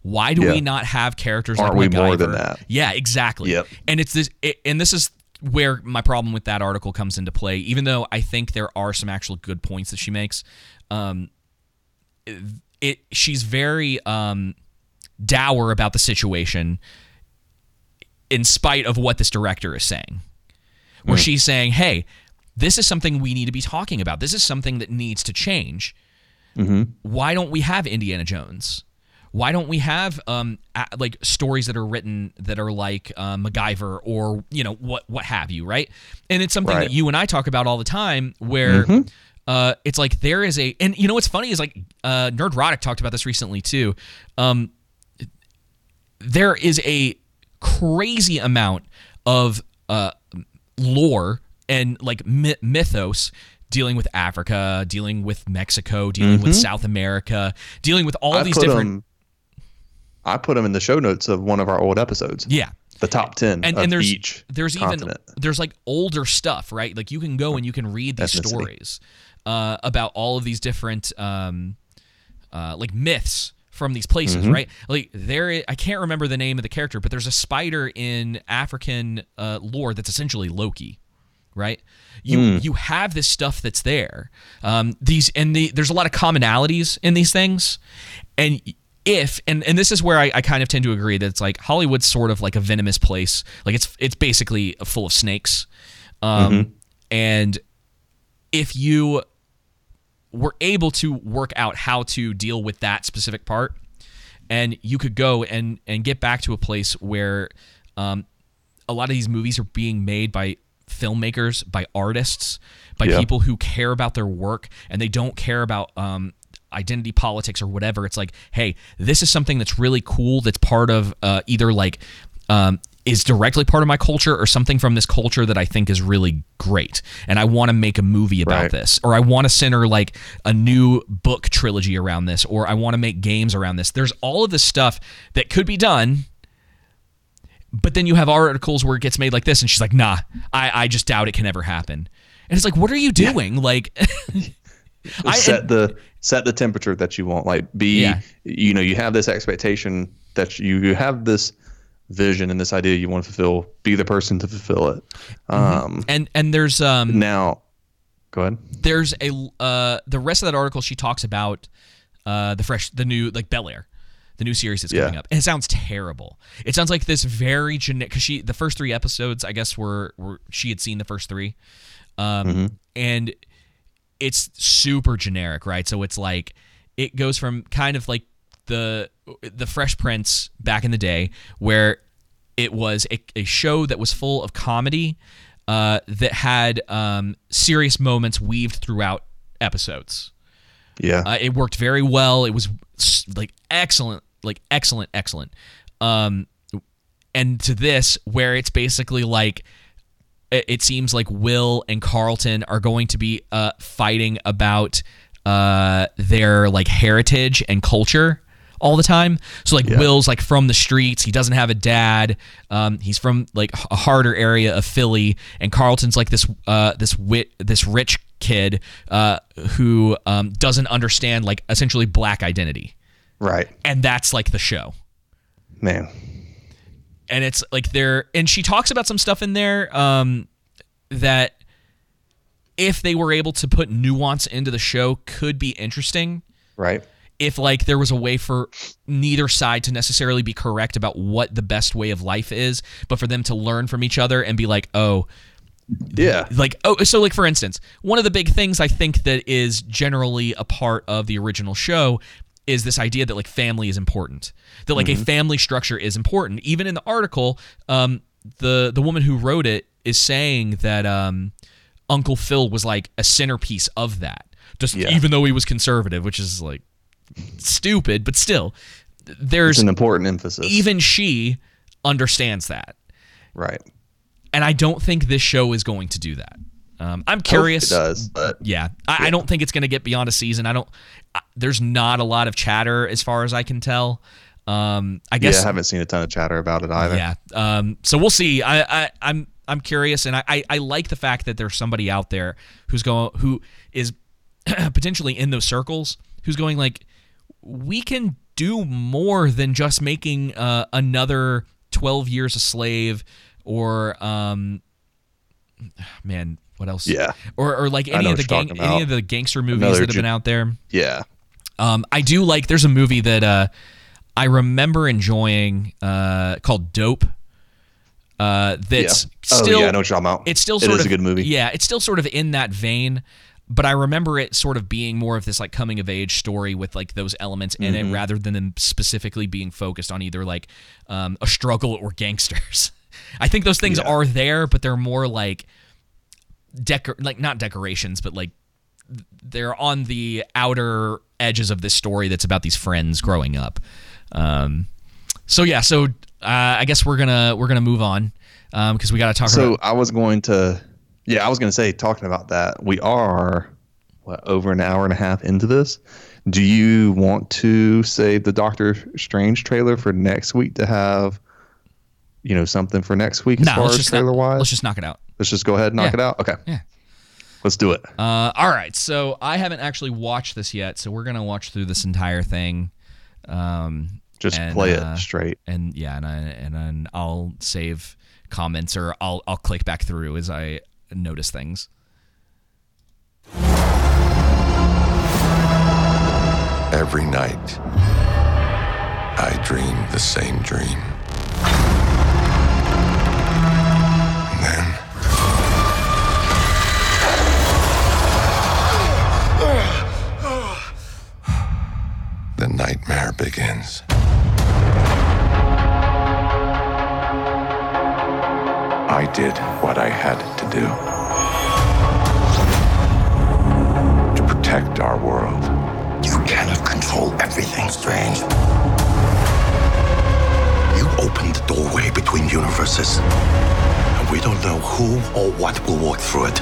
Why do Yeah. we not have characters Aren't like we more than that? Yeah, exactly. Yep. And it's this, it, and this is where my problem with that article comes into play. Even though I think there are some actual good points that she makes, um, it, it she's very um, dour about the situation, in spite of what this director is saying. Where Mm. she's saying, "Hey, this is something we need to be talking about. This is something that needs to change." Mm-hmm. why don't we have Indiana Jones? Why don't we have um like stories that are written that are like uh, MacGyver or you know what what have you, right? And it's something Right. that you and I talk about all the time, where Mhm. uh, it's like there is a and you know what's funny is like uh, Nerdrotic talked about this recently too. Um, there is a crazy amount of uh, lore and like my- mythos dealing with Africa, dealing with Mexico, dealing with Mhm. South America, dealing with all I these different. I put them in the show notes of one of our old episodes. Yeah. The top 10 and, of and there's each there's continent. even there's like older stuff right like you can go and you can read these Ethnicity. stories uh, about all of these different um, uh, like myths from these places Mhm. right like there i I can't remember the name of the character but there's a spider in african uh, lore that's essentially loki right you Mm. you have this stuff that's there um, these and the, there's a lot of commonalities in these things and if and, and this is where I, I kind of tend to agree that it's like hollywood's sort of like a venomous place like it's it's basically full of snakes um, Mhm. and if you were able to work out how to deal with that specific part and you could go and and get back to a place where um, a lot of these movies are being made by filmmakers by artists by Yeah. people who care about their work and they don't care about um, identity politics or whatever it's like hey this is something that's really cool that's part of uh, either like um, is directly part of my culture or something from this culture that I think is really great. And I want to make a movie about Right. this or I want to center like a new book trilogy around this or I want to make games around this. There's all of this stuff that could be done but then you have articles where it gets made like this and she's like nah i, I just doubt it can ever happen. And it's like what are you doing? Like I- set the set the temperature that you want. Like be Yeah. you know, you have this expectation that you, you have this vision and this idea you want to fulfill. Be the person to fulfill it. Um and and there's um now go ahead. there's a uh the rest of that article she talks about uh the fresh the new like Bel Air the new series that's coming Yeah. up and it sounds terrible it sounds like this very generic because she the first three episodes I guess were, were she had seen the first three um Mm-hmm. and it's super generic right so it's like it goes from kind of like the the Fresh Prince back in the day where it was a, a show that was full of comedy uh, that had um, serious moments weaved throughout episodes. Yeah. Uh, it worked very well. It was like excellent, like excellent, excellent. Um, and to this, where it's basically like it, it seems like Will and Carlton are going to be uh, fighting about uh, their like heritage and culture all the time. So like Will's like from the streets. He doesn't have a dad. Um, he's from like a harder area of Philly, and Carlton's like this uh, this wit this rich kid uh, who um, doesn't understand like essentially black identity. Right. And that's like the show Man. And it's like there and she talks about some stuff in there um that if they were able to put nuance into the show could be interesting Right. if like there was a way for neither side to necessarily be correct about what the best way of life is but for them to learn from each other and be like oh Yeah. like oh so like for instance one of the big things i think that is generally a part of the original show is this idea that like family is important that like a Mhm. family structure is important even in the article um the the woman who wrote it is saying that um uncle phil was like a centerpiece of that just Yeah. even though he was conservative which is like stupid but still there's It's an important emphasis. even she understands that right and I don't think this show is going to do that. Um, I'm curious. does, but yeah, I, I don't think it's going to get beyond a season. I don't. I, there's not a lot of chatter as far as I can tell. Um, I guess. yeah, I haven't seen a ton of chatter about it either. Yeah. Um, so we'll see. I, I I'm I'm curious, and I, I I like the fact that there's somebody out there who's going who is potentially in those circles who's going like we can do more than just making uh, another 12 years a slave or um man what else Yeah. or or like any of the gang any of the gangster movies Another that have ju- been out there Yeah. um, I do like. There's a movie that uh, I remember enjoying uh, called Dope. Uh, that's Yeah. Oh, still. yeah, I know what you're talking about. It's still sort is of a good movie. Yeah, it's still sort of in that vein. But I remember it sort of being more of this like coming of age story with like those elements in Mhm. it, rather than them specifically being focused on either like um, a struggle or gangsters. I think those things are there, but they're more like decor like not decorations, but like they're on the outer edges of this story that's about these friends growing up. Um, so yeah, so uh, I guess we're gonna we're gonna move on because we got to talk So about. I was going to, yeah, I was going to say, talking about that, we are what over an hour and a half into this. Do you want to save the Doctor Strange trailer for next week to have, you know, something for next week as Nah, far as trailer knock, wise? let's just knock it out. Let's just go ahead and knock Yeah. it out. Okay. Yeah. Let's do it. Uh, all right, so I haven't actually watched this yet, so we're gonna watch through this entire thing. Um, Just and, play it uh, straight. and yeah, and I, and then I'll save comments or I'll I'll click back through as I notice things. Every night, I dream the same dream. Nightmare begins. I did what I had to do to protect our world. You cannot control everything, Strange. You opened the doorway between universes, and we don't know who or what will walk through it.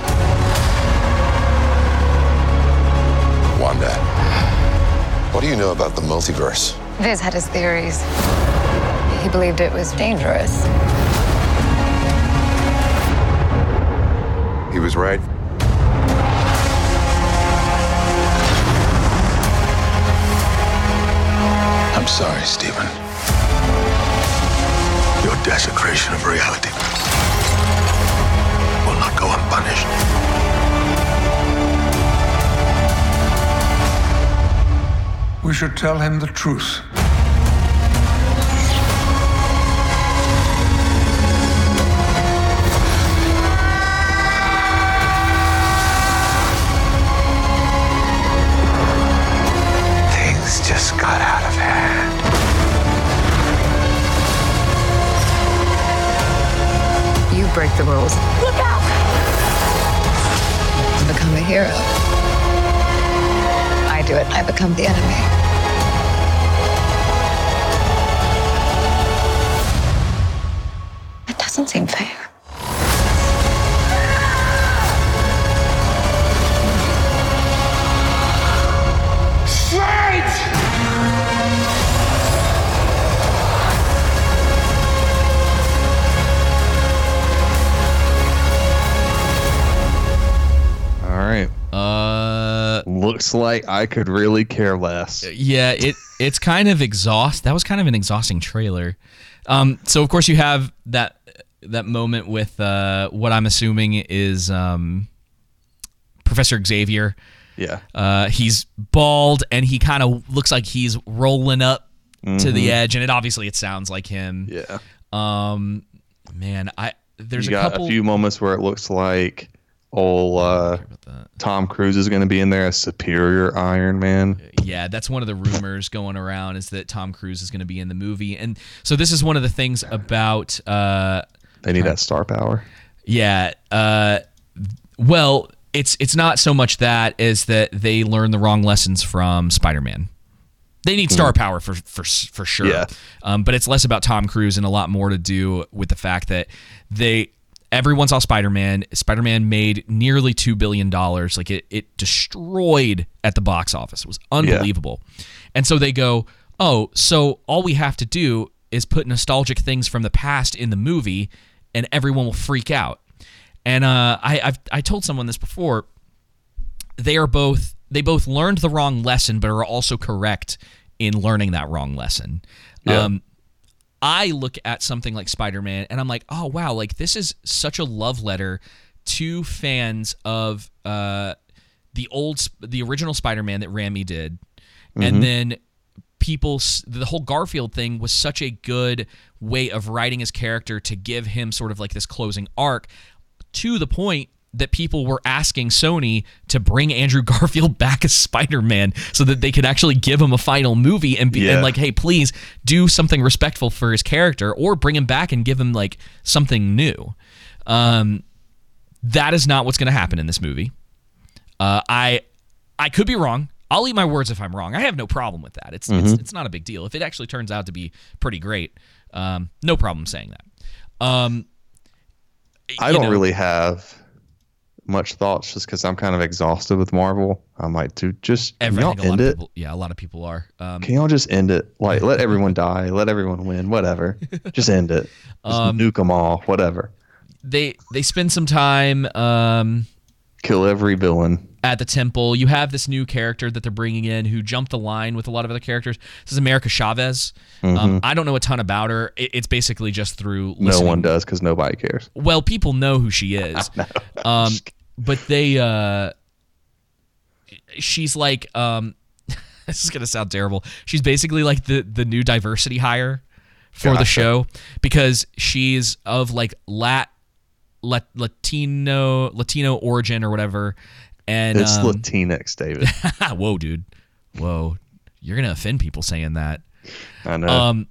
Wanda, what do you know about the multiverse? Vis had his theories. He believed it was dangerous. He was right. I'm sorry, Stephen. Your desecration of reality will not go unpunished. We should tell him the truth. Things just got out of hand. You break the rules Look out! to become a hero. Do it, I become the enemy. Doesn't seem fair. Looks like I could really care less. Yeah, it it's kind of exhaust. That was kind of an exhausting trailer. Um, so of course you have that that moment with uh, what I'm assuming is um, Professor Xavier. Yeah. Uh, he's bald and he kind of looks like he's rolling up to the Mhm. edge, and it obviously it sounds like him. Yeah. Um, man, I there's you a got couple. a few moments where it looks like old uh, Tom Cruise is going to be in there as Superior Iron Man. Yeah, that's one of the rumors going around is that Tom Cruise is going to be in the movie, and so this is one of the things about. Uh, They need that star power. Yeah. Uh, well, it's it's not so much that as that they learn the wrong lessons from Spider-Man. They need star power for for for sure. Yeah. Um, but it's less about Tom Cruise and a lot more to do with the fact that they everyone saw Spider-Man. Spider-Man made nearly two billion dollars. Like it it destroyed at the box office. It was unbelievable. And so they go, oh, so all we have to do is put nostalgic things from the past in the movie, and everyone will freak out. And uh, I I've I told someone this before. They are both they both learned the wrong lesson, but are also correct in learning that wrong lesson. Yeah. Um, I look at something like Spider Man and I'm like, oh wow, like this is such a love letter to fans of uh, the old, the original Spider Man that Raimi did, Mhm. and then people, the whole Garfield thing was such a good way of writing his character to give him sort of like this closing arc to the point that people were asking Sony to bring Andrew Garfield back as Spider-Man so that they could actually give him a final movie and be Yeah. and like hey please do something respectful for his character or bring him back and give him like something new. Um that is not what's going to happen in this movie. Uh I I could be wrong. I'll eat my words if I'm wrong. I have no problem with that. It's it's, Mhm. it's not a big deal. If it actually turns out to be pretty great, um, no problem saying that. Um, I don't know- really have much thoughts just because I'm kind of exhausted with Marvel. I might do just can Every, I y'all think a lot end it. people, yeah, a lot of people are. Um, Can y'all just end it? Like let everyone die, let everyone win, whatever. Just end it. Just Um, nuke them all, whatever. they they spend some time um, Kill every villain. at the temple. You have this new character that they're bringing in who jumped the line with a lot of other characters. This is America Chavez. Um, Mhm. I don't know a ton about her. It, it's basically just through No one does because nobody cares. Well, people know who she is. um, but they uh she's like um this is gonna sound terrible. She's basically like the the new diversity hire for the show because she's of like lat, lat Latino Latino origin or whatever. And it's um, Latinx, David. whoa, dude. Whoa. You're gonna offend people saying that. I know. Um,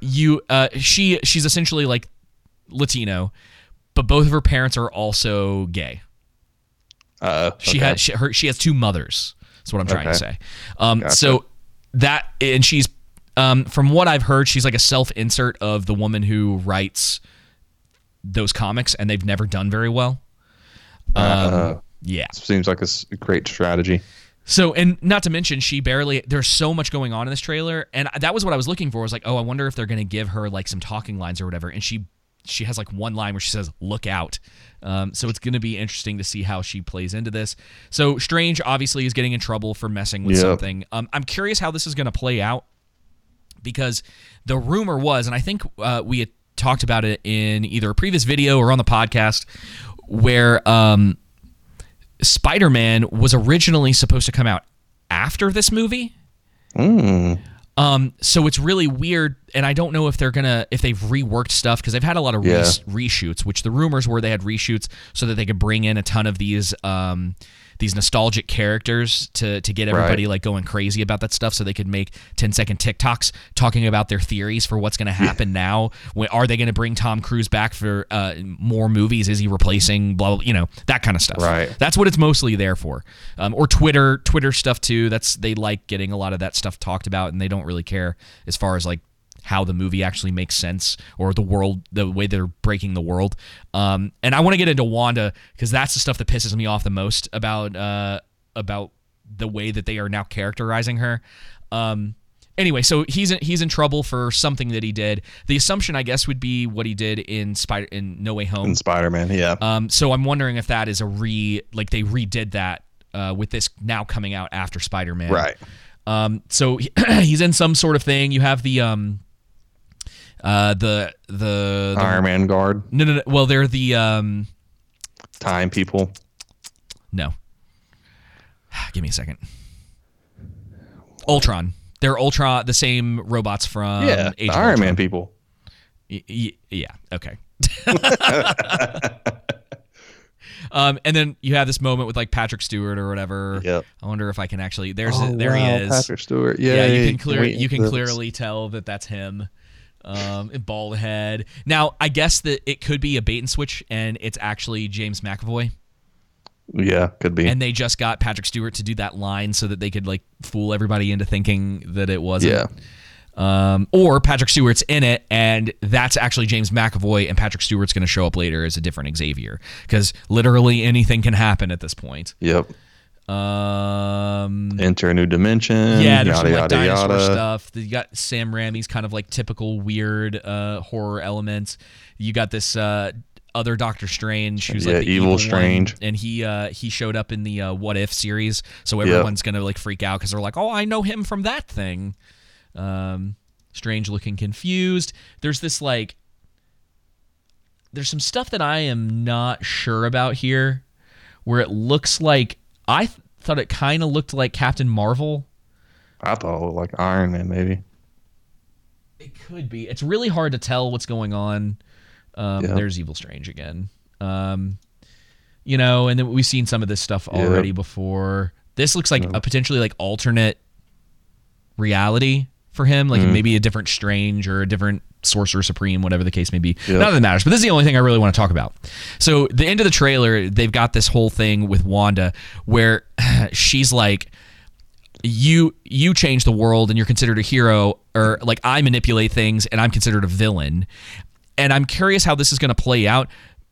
you, uh, she, she's essentially like Latino, but both of her parents are also gay. Uh, She okay. has she, her she has two mothers. That's what I'm trying to say. Um, Gotcha. so that and she's um, from what I've heard, she's like a self insert of the woman who writes those comics, and they've never done very well. Um, Uh, yeah. Seems like a great strategy. So, and not to mention, she barely. There's so much going on in this trailer, and that was what I was looking for. Was like, oh, I wonder if they're going to give her like some talking lines or whatever. And she, she has like one line where she says, "Look out." Um, so it's going to be interesting to see how she plays into this. So Strange obviously is getting in trouble for messing with Yep. something. Um, I'm curious how this is going to play out because the rumor was, and I think uh, we had talked about it in either a previous video or on the podcast, where um, Spider Man was originally supposed to come out after this movie. Mm. Um, so it's really weird, and I don't know if they're gonna if they've reworked stuff because they've had a lot of Yeah. res- reshoots. Which the rumors were they had reshoots so that they could bring in a ton of these um, these nostalgic characters to to get everybody Right. like going crazy about that stuff, so they could make 10 second TikToks talking about their theories for what's going to happen now. When, are they going to bring Tom Cruise back for uh, more movies? Is he replacing blah, blah you know that kind of stuff? Right. That's what it's mostly there for. Um, or Twitter, Twitter stuff too. That's they like getting a lot of that stuff talked about, and they don't really care as far as like how the movie actually makes sense or the world, the way they're breaking the world. Um, and I want to get into Wanda because that's the stuff that pisses me off the most about uh, about the way that they are now characterizing her. Um, anyway, so he's in, he's in trouble for something that he did. The assumption, I guess, would be what he did in Spider in No Way Home. In Spider Man, yeah. Um, so I'm wondering if that is a re like they redid that uh, with this now coming out after Spider Man. Right. Um, so he- he's in some sort of thing. You have the um, uh, the the, the Iron Man guard, No, no, no. Well, they're the um, time people. no. Give me a second. Ultron. They're Ultron, the same robots from yeah, Age Iron Ultron. Man people. Y- y- yeah. Okay. um, and then you have this moment with like Patrick Stewart or whatever. Yep. I wonder if I can actually. There's Oh, there he is. Patrick Stewart. Yeah, you can clear. Wait, You can clearly tell that that's him. Um, bald head. Now I guess that it could be a bait and switch, and it's actually James McAvoy. Yeah, could be. And they just got Patrick Stewart to do that line so that they could like fool everybody into thinking that it wasn't. Yeah. Um, or Patrick Stewart's in it, and that's actually James McAvoy, and Patrick Stewart's going to show up later as a different Xavier because literally anything can happen at this point. Yep. Um, Enter a new dimension. yeah, there's yada, some like yada, dinosaur yada. stuff. You got Sam Raimi's kind of like typical weird uh, horror elements. You got this uh, other Doctor Strange who's Yeah, like the evil one, Strange. and he uh, he showed up in the uh, What If series, so everyone's gonna like freak out because they're like, oh, I know him from that thing. Um, Strange looking confused. There's this like there's some stuff that I am not sure about here where it looks like I th- thought it kind of looked like Captain Marvel. I thought it looked like Iron Man, maybe. It could be. It's really hard to tell what's going on. Um. There's Evil Strange again. Um, you know, and then we've seen some of this stuff already before. This looks like a potentially like alternate reality for him, like Mhm. maybe a different Strange or a different Sorcerer Supreme, whatever the case may be. Yeah. None of that matters. But this is the only thing I really want to talk about. So the end of the trailer, they've got this whole thing with Wanda where she's like, you you change the world and you're considered a hero or like I manipulate things and I'm considered a villain. And I'm curious how this is going to play out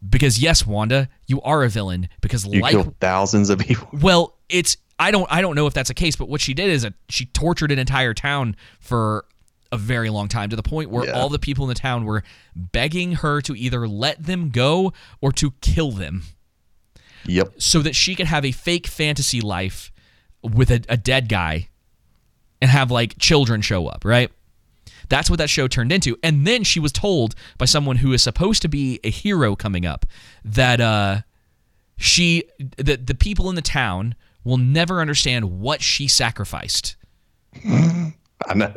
because yes, Wanda, you are a villain because You like killed thousands of people. well, it's I don't I don't know if that's a case, but what she did is a, she tortured an entire town for a very long time to the point where Yeah. all the people in the town were begging her to either let them go or to kill them Yep. so that she could have a fake fantasy life with a, a dead guy and have like children show up, right? That's what that show turned into. And then she was told by someone who is supposed to be a hero coming up that uh she that the people in the town will never understand what she sacrificed. I know.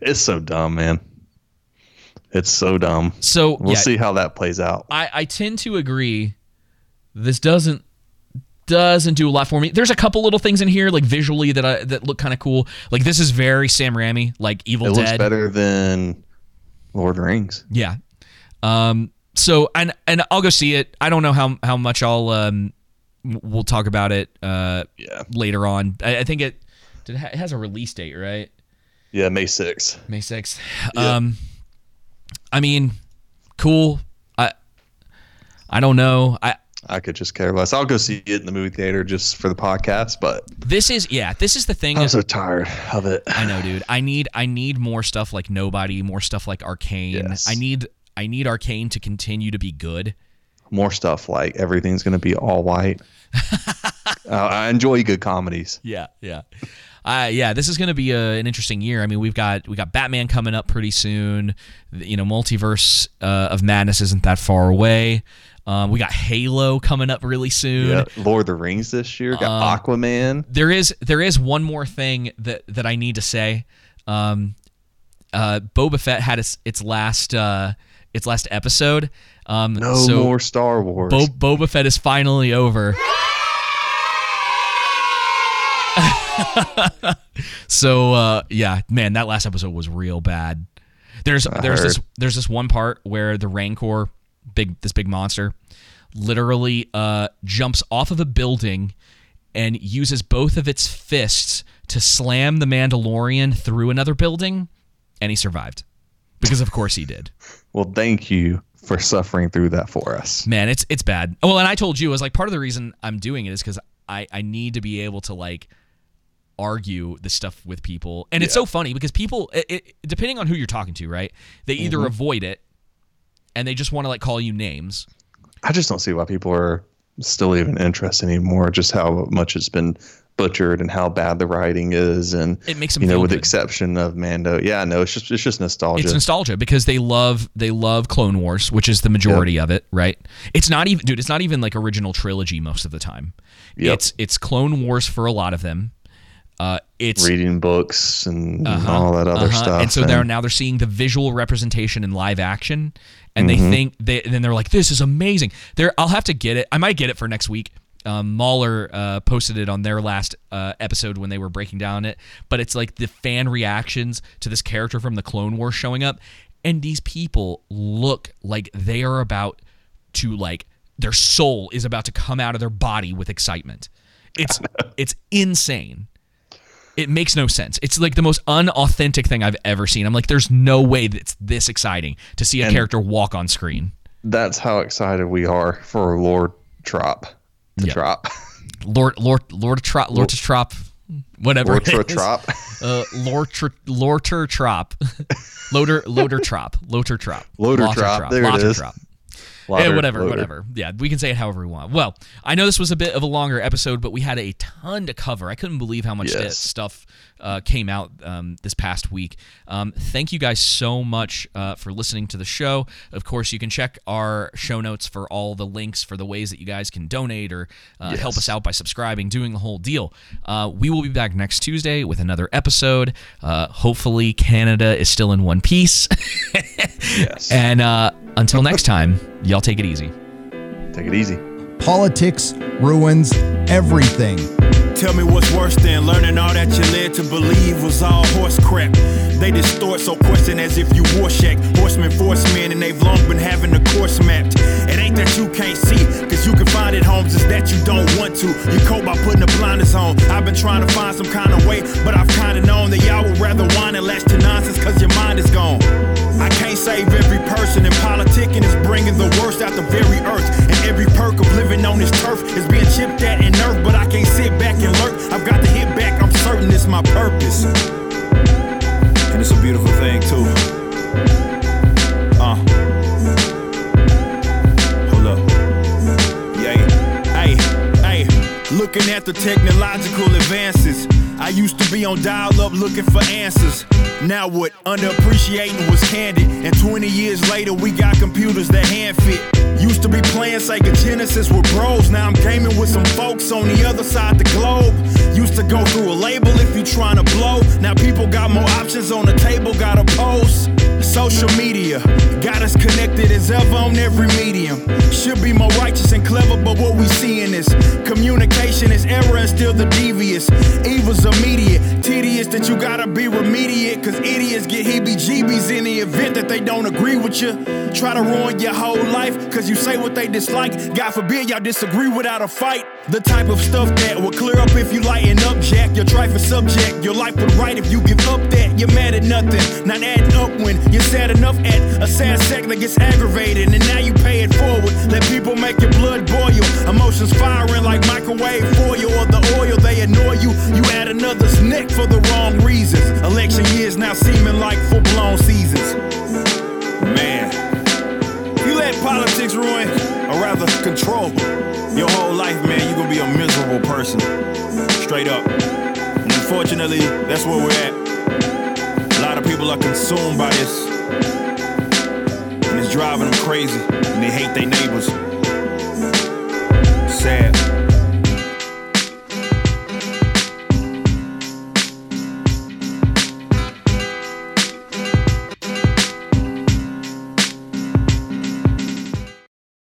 It's so dumb, man. It's so dumb. So we'll yeah, see how that plays out. I, I tend to agree. This doesn't doesn't do a lot for me. There's a couple little things in here, like visually, that I that look kind of cool. Like this is very Sam Raimi, like Evil It Dead. looks better than Lord of the Rings. Yeah. Um. So and and I'll go see it. I don't know how how much I'll um. We'll talk about it. Uh. Yeah. Later on, I, I think it. Did it, ha- it has a release date, right? Yeah, May 6th. May sixth. Yeah. Um. I mean, cool. I. I don't know. I. I could just care less. I'll go see it in the movie theater just for the podcast, but This is yeah. This is the thing. I'm so tired of it. I know, dude. I need I need more stuff like Nobody, more stuff like Arcane. Yes. I need I need Arcane to continue to be good. More stuff like everything's going to be all white. uh, I enjoy good comedies. Yeah, yeah. Uh, yeah, this is going to be a, an interesting year. I mean, we've got we got Batman coming up pretty soon. You know, Multiverse uh, of Madness isn't that far away. Um, we got Halo coming up really soon. Yeah, Lord of the Rings this year. Got Um, Aquaman. There is there is one more thing that that I need to say. Um, uh, Boba Fett had its its last uh, its last episode. Um, No so more Star Wars. Bo- Boba Fett is finally over. so uh, yeah, man, that last episode was real bad. There's I there's this there's this one part where the Rancor, big this big monster, literally uh, jumps off of a building and uses both of its fists to slam the Mandalorian through another building, and he survived because of course he did. Well, thank you for suffering through that for us. Man, it's it's bad. Well, and I told you, I was like, part of the reason I'm doing it is because I I need to be able to like argue this stuff with people, and it's so funny because people, it, it, depending on who you're talking to, right? They either Mhm. avoid it, and they just want to like call you names. I just don't see why people are still even interested anymore. Just how much it's been butchered and how bad the writing is, and It makes 'em you know, with the exception of Mando. Yeah, no, it's just it's just nostalgia. It's nostalgia because they love they love Clone Wars, which is the majority of it, right? It's not even, dude. It's not even like original trilogy most of the time. Yep. It's it's Clone Wars for a lot of them. Uh, it's reading books and Uh-huh, all that other uh-huh. stuff. And so they're now they're seeing the visual representation in live action, and they Mhm. think they then they're like, "This is amazing." There, I'll have to get it. I might get it for next week. Um, Mahler uh, posted it on their last uh, episode when they were breaking down it, but it's like the fan reactions to this character from the Clone Wars showing up, and these people look like they are about to like their soul is about to come out of their body with excitement. It's it's insane. It makes no sense. It's like the most unauthentic thing I've ever seen. I'm like, there's no way that's this exciting to see a And- character walk on screen. That's how excited we are for Lord Trop to Yeah. drop. Lord, Lord, Lord Trop, Lord Trop, whatever. Lord. Trop. Uh, Lord, Lorter Trop, Loader, Loader Trop, Loader Trop, Loader Trop, there it is. Trop. Lauder, yeah, whatever, loader. whatever. Yeah, we can say it however we want. Well, I know this was a bit of a longer episode, but we had a ton to cover. I couldn't believe how much Yes. stuff uh, came out um, this past week. Um, thank you guys so much uh, for listening to the show. Of course, you can check our show notes for all the links for the ways that you guys can donate or uh, help us out by subscribing, doing the whole deal. Uh, we will be back next Tuesday with another episode. Uh, hopefully, Canada is still in one piece. yes. And uh, until next time, y'all take it easy. Take it easy. Politics ruins everything. Tell me what's worse than learning all that you led to believe was all horse crap. They distort so question as if you war shack. Horsemen, forcemen, and they've long been having the course mapped. It ain't that you can't see, cause you can find it, Holmes, it's that you don't want to. You cope by putting the blinders on. I've been trying to find some kind of way, but I've kinda known that y'all would rather whine and latch to nonsense cause your mind is gone. I can't save every person, and politicking is bringing the worst out the very earth. And every perk of living on this turf is being chipped at and nerfed, but I can't sit back and lurk. I've got to hit back, I'm certain it's my purpose. And it's a beautiful thing, too. Uh. Hold up. Yay. Hey, hey. Looking at the technological advances. I used to be on dial up looking for answers. Now what? Underappreciating was candid. And 20 years later, we got computers that hand fit. Used to be playing Sega Genesis with bros. Now I'm gaming with some folks on the other side the globe. Used to go through a label if you trying to blow. Now people got more options on the table, got a post. Social media got us connected as ever on every medium. Should be more righteous and clever, but what we seeing is communication is error and still the devious. Evil's immediate, tedious that you gotta be remediate. Cause idiots get heebie jeebies in the event that they don't agree with you. Try to ruin your whole life cause you say what they dislike. God forbid y'all disagree without a fight. The type of stuff that will clear up if you lighten up, Jack. Your trifling subject, your life would right if you give up that. You're mad at nothing, not adding up when you're sad enough at a sad sack that gets aggravated. And now you pay it forward. Let people make your blood boil. Emotions firing like microwave foil or the oil. They annoy you. You add another's neck for the wrong reasons. Election years now seeming like full blown seasons. Man. You let politics ruin, or rather control, your whole life, man, you're gonna be a miserable person. Straight up. And unfortunately, that's where we're at. A lot of people are consumed by this. And it's driving them crazy, and they hate their neighbors. Sad.